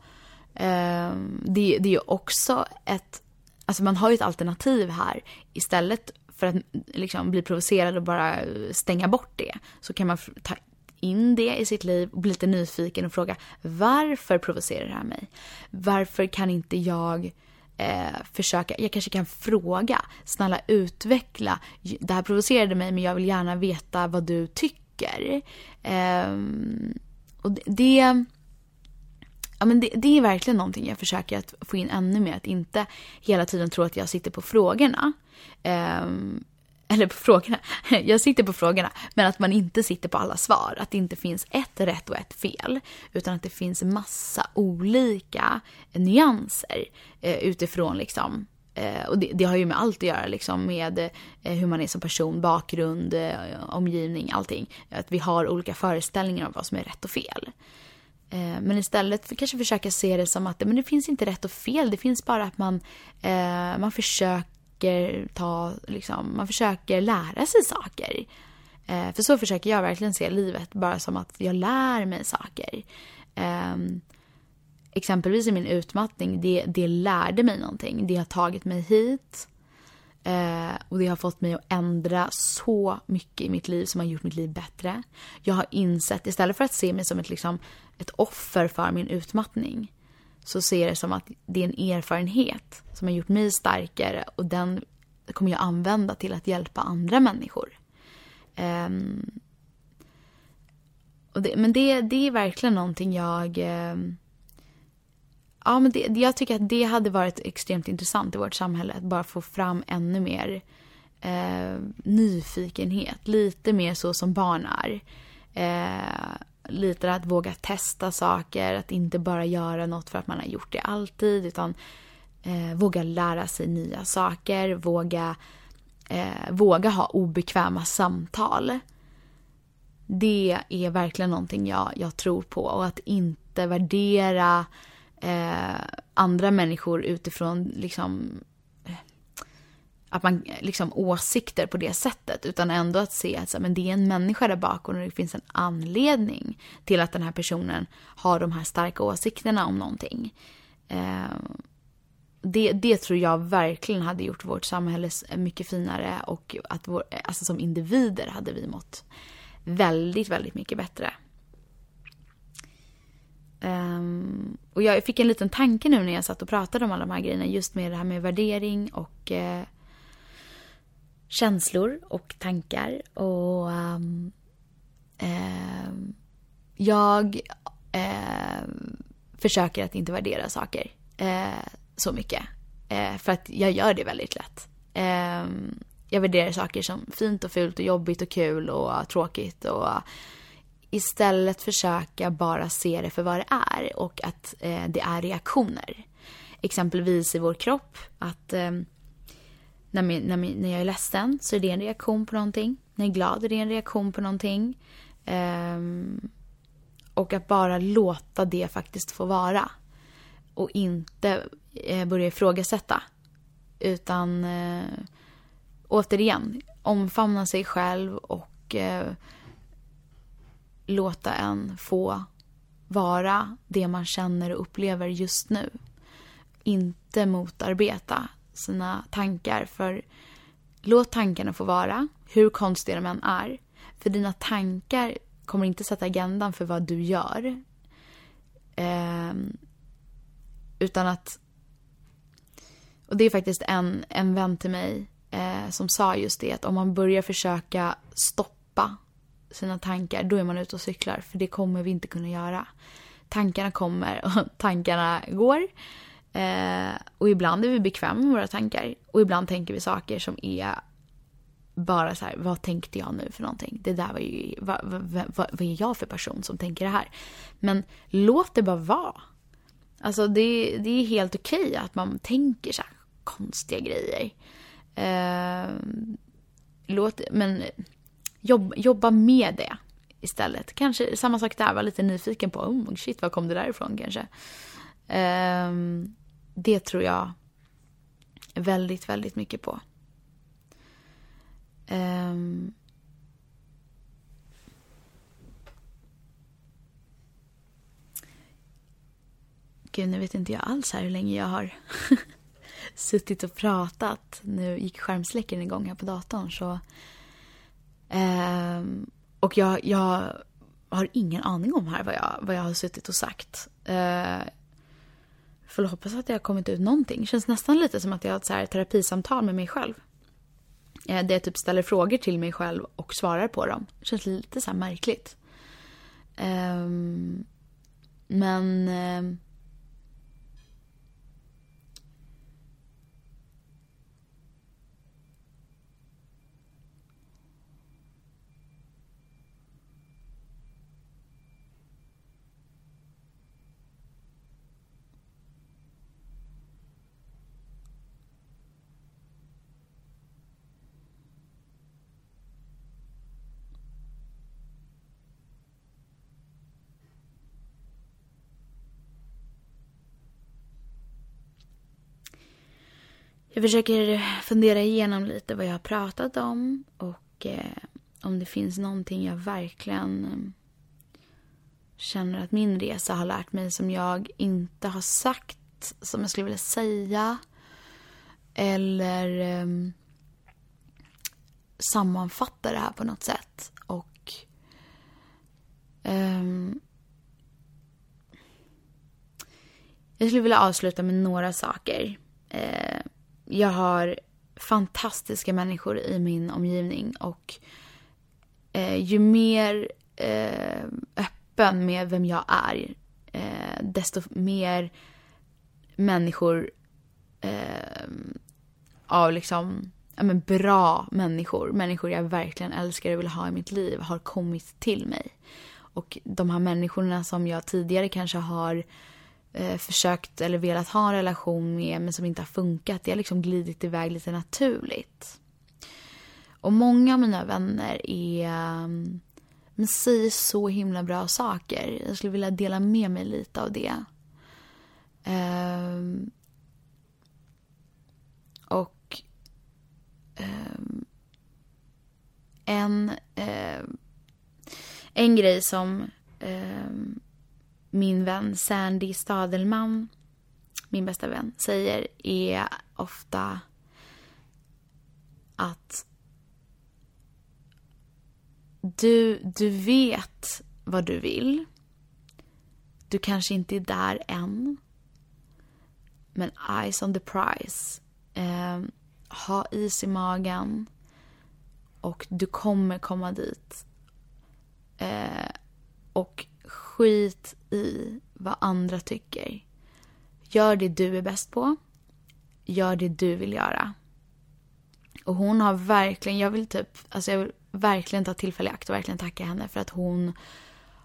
eh, det, det är ju också ett, alltså man har ju ett alternativ här. Istället för att liksom bli provocerad och bara stänga bort det så kan man ta in det i sitt liv och bli lite nyfiken och fråga varför provocerar det här mig? Varför kan inte jag eh, försöka, jag kanske kan fråga, snälla utveckla, det här provocerade mig men jag vill gärna veta vad du tycker. Eh, och det, det Ja, men det, det, är verkligen någonting jag försöker att få in ännu mer. Att inte hela tiden tro att jag sitter på frågorna. Um, eller på frågorna. Jag sitter på frågorna. Men att man inte sitter på alla svar. Att det inte finns ett rätt och ett fel. Utan att det finns massa olika nyanser eh, utifrån liksom eh, och det, det, har ju med allt att göra liksom med eh, hur man är som person, bakgrund, eh, omgivning, allting. Att vi har olika föreställningar om vad som är rätt och fel. Men istället för kanske försöka se det som att men det finns inte rätt och fel. Det finns bara att man, man försöker ta, liksom, man försöker lära sig saker. Eh, för så försöker jag verkligen se livet, bara som att jag lär mig saker. Eh, exempelvis i min utmattning, det, det lärde mig någonting. Det har tagit mig hit. Eh, och det har fått mig att ändra så mycket i mitt liv som har gjort mitt liv bättre. Jag har insett, istället för att se mig som ett, liksom, ett offer för min utmattning, så ser jag det som att det är en erfarenhet som har gjort mig starkare och den kommer jag använda till att hjälpa andra människor. Um, och det, men det, det är verkligen någonting jag Um, ja, men det, jag tycker att det hade varit extremt intressant i vårt samhälle. Att bara få fram ännu mer uh, nyfikenhet. Lite mer så som barn är. Uh, lite att våga testa saker. Att inte bara göra något för att man har gjort det alltid. Utan eh, våga lära sig nya saker. Våga, eh, våga ha obekväma samtal. Det är verkligen någonting jag, jag tror på. Och att inte värdera eh, andra människor utifrån liksom att man eh, liksom åsikter på det sättet utan ändå att se att men det är en människa där bakom och det finns en anledning till att den här personen har de här starka åsikterna om någonting. Eh, det, det tror jag verkligen hade gjort vårt samhälle eh, mycket finare och att vår, eh, alltså som individer hade vi mått väldigt, väldigt mycket bättre. Um, och jag fick en liten tanke nu när jag satt och pratade om alla de här grejerna. Just med det här med värdering och uh, känslor och tankar. Och um, eh, jag eh, försöker att inte värdera saker eh, så mycket. Eh, för att jag gör det väldigt lätt. Eh, jag värderar saker som fint och fult och jobbigt och kul och tråkigt och istället försöka bara se det för vad det är och att eh, det är reaktioner. Exempelvis i vår kropp, att eh, när, min, när, min, när jag är ledsen så är det en reaktion på någonting. När jag är glad är det en reaktion på någonting. Um, och att bara låta det faktiskt få vara. Och inte eh, börja ifrågasätta. Utan eh, återigen, omfamna sig själv och eh, låta en få vara det man känner och upplever just nu. Inte motarbeta sina tankar. För låt tankarna få vara, hur konstiga de än är. För dina tankar kommer inte sätta agendan för vad du gör. Eh, utan att... Och det är faktiskt en, en vän till mig eh, som sa just det att om man börjar försöka stoppa sina tankar, då är man ute och cyklar. För det kommer vi inte kunna göra. Tankarna kommer och tankarna går. Eh, och ibland är vi bekväma med våra tankar. Och ibland tänker vi saker som är bara så här, vad tänkte jag nu för någonting? Det där var ju, vad, vad, vad, vad är jag för person som tänker det här? Men låt det bara vara. Alltså det, det är helt okej okay att man tänker så här konstiga grejer. Eh, låt, men jobb, jobba med det istället. Kanske samma sak där, var lite nyfiken på, oh shit, var kom det där ifrån kanske? Eh, det tror jag väldigt, väldigt mycket på. Um, Gud, nu vet inte jag alls här hur länge jag har suttit och pratat. Nu gick skärmsläckaren igång här på datorn så... Um, och jag, jag har ingen aning om här vad jag, vad jag har suttit och sagt. Uh, får hoppas att det har kommit ut någonting. Det känns nästan lite som att jag har ett så här terapisamtal med mig själv. Eh, där jag typ ställer frågor till mig själv och svarar på dem. Det känns lite så märkligt. Um, men... Ehm, Jag försöker fundera igenom lite vad jag har pratat om och eh, om det finns någonting jag verkligen eh, känner att min resa har lärt mig som jag inte har sagt, som jag skulle vilja säga. Eller eh, sammanfatta det här på något sätt. Och ehm, jag skulle vilja avsluta med några saker. Eh, jag har fantastiska människor i min omgivning och eh, ju mer eh, öppen med vem jag är eh, desto mer människor eh, av liksom ja, men bra människor, människor jag verkligen älskar och vill ha i mitt liv har kommit till mig. Och de här människorna som jag tidigare kanske har eh, försökt eller velat ha en relation med men som inte har funkat. Det har liksom glidit iväg lite naturligt. Och många av mina vänner är mm, men säger så himla bra saker. Jag skulle vilja dela med mig lite av det. Um, och um, en, um, en grej som um, min vän Sandy Stadelman, min bästa vän, säger är ofta att du, du vet vad du vill. Du kanske inte är där än. Men eyes on the prize. Eh, ha is i magen. Och du kommer komma dit. Eh, och skit i vad andra tycker. Gör det du är bäst på. Gör det du vill göra. Och hon har verkligen, jag vill typ, alltså jag vill verkligen ta tillfället i akt och verkligen tacka henne för att hon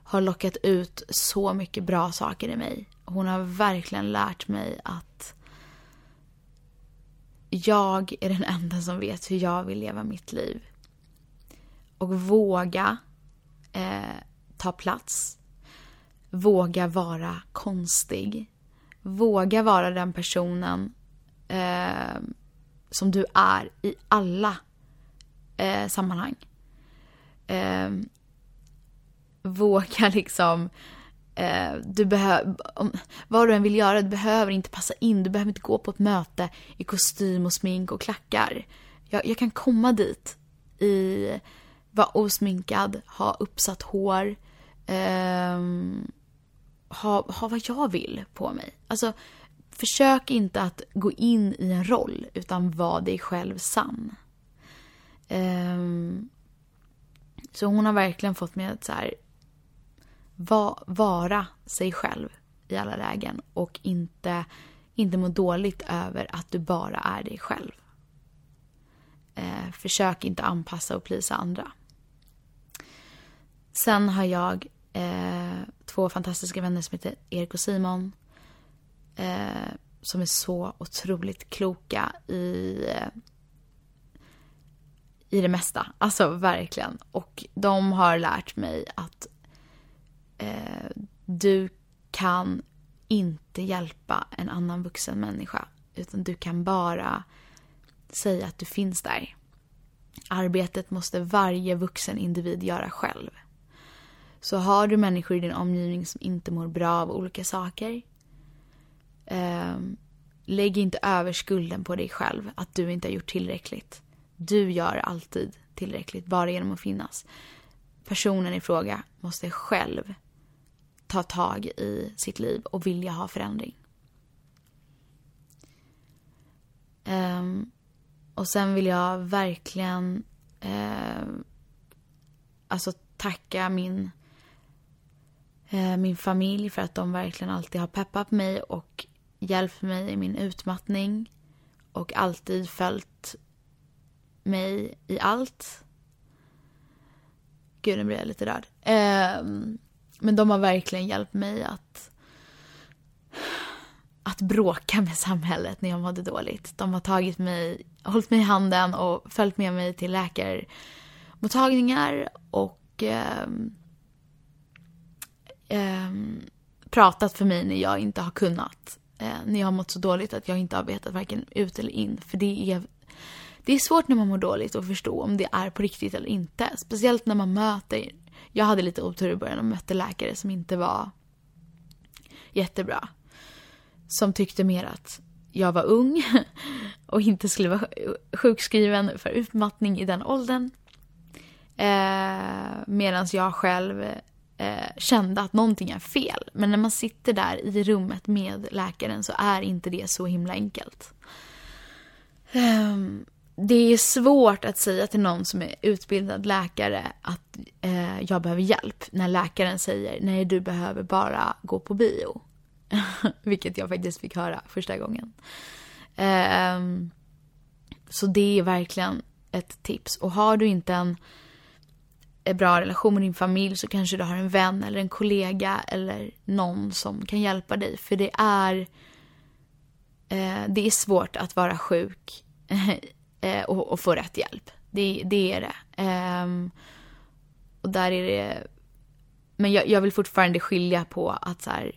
har lockat ut så mycket bra saker i mig. Hon har verkligen lärt mig att jag är den enda som vet hur jag vill leva mitt liv. Och våga eh, ta plats. Våga vara konstig. Våga vara den personen eh, som du är i alla eh, sammanhang. Eh, våga liksom eh, du behöver, vad du än vill göra, du behöver inte passa in. Du behöver inte gå på ett möte i kostym och smink och klackar. Jag, jag kan komma dit i, vara osminkad, ha uppsatt hår, eh, ha, ha vad jag vill på mig. Alltså, försök inte att gå in i en roll, utan var dig själv sann. Um, så hon har verkligen fått mig att så här, va, vara sig själv i alla lägen och inte, inte må dåligt över att du bara är dig själv. Eh, försök inte anpassa och plisa andra. Sen har jag eh, två fantastiska vänner som heter Erik och Simon. Eh, som är så otroligt kloka i, eh, i det mesta. Alltså verkligen. Och de har lärt mig att eh, du kan inte hjälpa en annan vuxen människa. Utan du kan bara säga att du finns där. Arbetet måste varje vuxen individ göra själv. Så har du människor i din omgivning som inte mår bra av olika saker. Eh, lägg inte över skulden på dig själv att du inte har gjort tillräckligt. Du gör alltid tillräckligt bara genom att finnas. Personen i fråga måste själv ta tag i sitt liv och vilja ha förändring. Um, och sen vill jag verkligen uh, alltså tacka min, uh, Eh, min familj för att de verkligen alltid har peppat mig och hjälpt mig i min utmattning och alltid följt mig i allt. Gud, nu blir jag lite rörd. Ehm, men de har verkligen hjälpt mig att att bråka med samhället när jag mådde dåligt. De har tagit mig, hållit mig i handen och följt med mig till läkarmottagningar och eh, eh, pratat för mig när jag inte har kunnat. Eh, när jag har mått så dåligt att jag inte har vetat varken ut eller in. För det är, det är svårt när man mår dåligt att förstå om det är på riktigt eller inte. Speciellt när man möter jag hade lite otur i början och mötte läkare som inte var jättebra. Som tyckte mer att jag var ung och inte skulle vara sjukskriven för utmattning i den åldern. Eh, Medan jag själv eh, kände att någonting är fel. Men när man sitter där i rummet med läkaren så är inte det så himla enkelt. Um, det är svårt att säga till någon som är utbildad läkare att eh, jag behöver hjälp när läkaren säger nej du behöver bara gå på bio. Vilket jag faktiskt fick höra första gången. Eh, så det är verkligen ett tips. Och har du inte en, en bra relation med din familj så kanske du har en vän eller en kollega eller någon som kan hjälpa dig. För det är, eh, det är svårt att vara sjuk eh, och, och, få rätt hjälp. Det, det är det. Eh, och där är det... Men jag, jag, vill fortfarande skilja på att så här,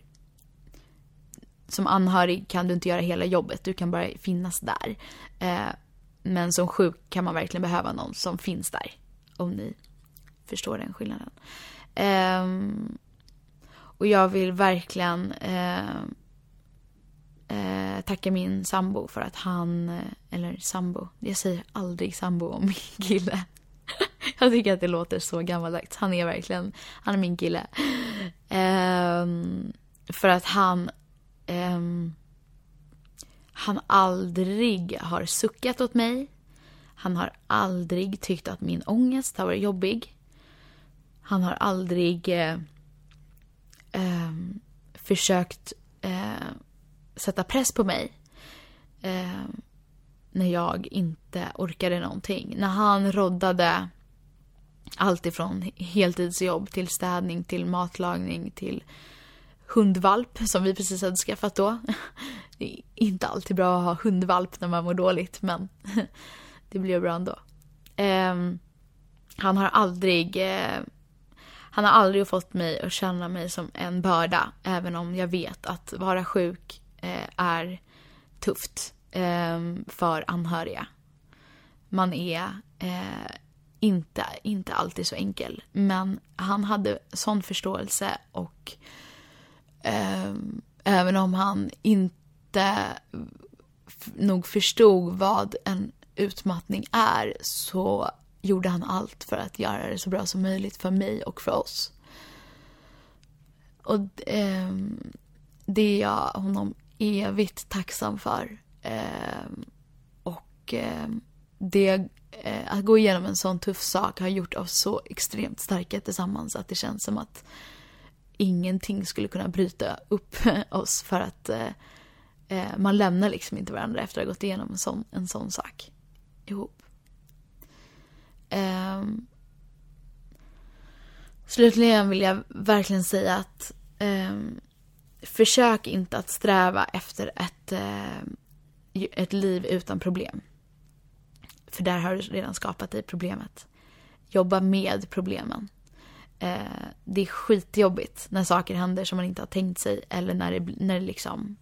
som anhörig kan du inte göra hela jobbet, du kan bara finnas där. Eh, men som sjuk kan man verkligen behöva någon som finns där. Om ni förstår den skillnaden. Um, och jag vill verkligen uh, uh, tacka min sambo för att han, eller sambo, jag säger aldrig sambo om min kille. jag tycker att det låter så gammaldags. Han är verkligen, han är min kille. Um, för att han, um, han aldrig har suckat åt mig. Han har aldrig tyckt att min ångest har varit jobbig. Han har aldrig eh, eh, försökt eh, sätta press på mig eh, när jag inte orkade någonting. När han roddade allt ifrån heltidsjobb till städning till matlagning till hundvalp som vi precis hade skaffat då. Det är inte alltid bra att ha hundvalp när man mår dåligt men det blir bra ändå. Ehm, han har aldrig eh, han har aldrig fått mig att känna mig som en börda även om jag vet att vara sjuk eh, är tufft eh, för anhöriga. Man är eh, inte, inte alltid så enkel men han hade sån förståelse och ehm, även om han inte nog förstod vad en utmattning är så gjorde han allt för att göra det så bra som möjligt för mig och för oss. Och eh, det är jag honom evigt tacksam för. Ehm, ehm, eh, och eh, det, att gå igenom en sån tuff sak har gjort oss så extremt starka tillsammans att det känns som att ingenting skulle kunna bryta upp oss för att eh, eh, man lämnar liksom inte varandra efter att ha gått igenom en sån, en sån sak ihop. Eh, slutligen vill jag verkligen säga att eh, försök inte att sträva efter ett, eh, ett liv utan problem. För där har du redan skapat dig problemet. Jobba med problemen. Eh, det är skitjobbigt när saker händer som man inte har tänkt sig eller när det, när det liksom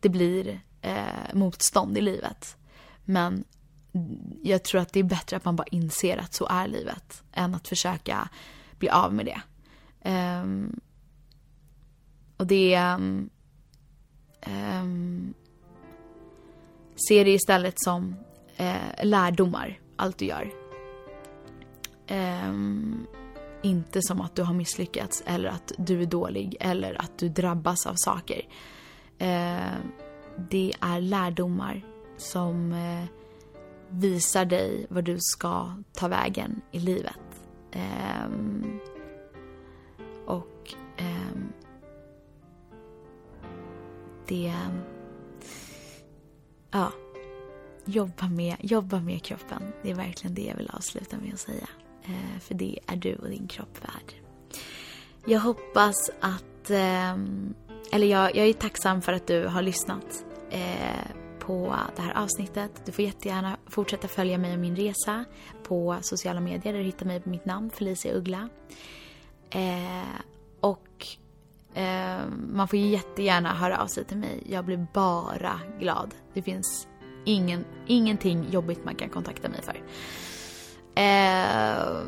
det blir eh, motstånd i livet. Men jag tror att det är bättre att man bara inser att så är livet än att försöka bli av med det. Um, och det. Um, um, se det istället som uh, lärdomar, allt du gör. Um, inte som att du har misslyckats eller att du är dålig eller att du drabbas av saker. Uh, det är lärdomar som uh, visar dig vad du ska ta vägen i livet. Um, och um, det... Ja. Jobba med, jobba med kroppen. Det är verkligen det jag vill avsluta med att säga. Uh, för det är du och din kropp värd. Jag hoppas att Um, eller jag, jag är tacksam för att du har lyssnat Uh, på det här avsnittet. Du får jättegärna fortsätta följa mig och min resa på sociala medier. Där du hittar mig på mitt namn, Felicia Uggla. Eh, och eh, man får jättegärna höra av sig till mig. Jag blir bara glad. Det finns ingen, ingenting jobbigt man kan kontakta mig för. Eh,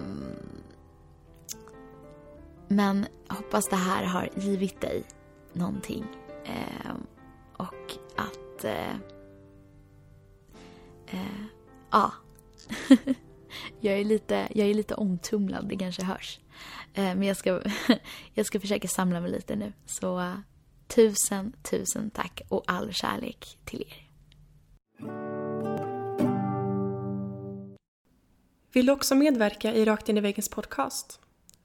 men hoppas det här har givit dig någonting. Eh, och att... Eh, eh, ja. jag, är lite, jag är lite omtumlad, det kanske hörs. Eh, men jag ska, jag ska försöka samla mig lite nu. Så uh, tusen, tusen tack och all kärlek till er. Vill du också medverka i Rakt in i väggens podcast?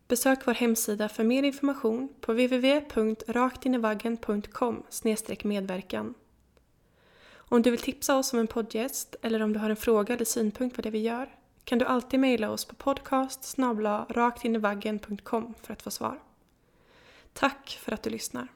Besök vår hemsida för mer information på www.raktinivaggen.com medverkan. Om du vill tipsa oss om en poddgäst eller om du har en fråga eller synpunkt på det vi gör kan du alltid mejla oss på podcast raktinivaggen.com för att få svar. Tack för att du lyssnar.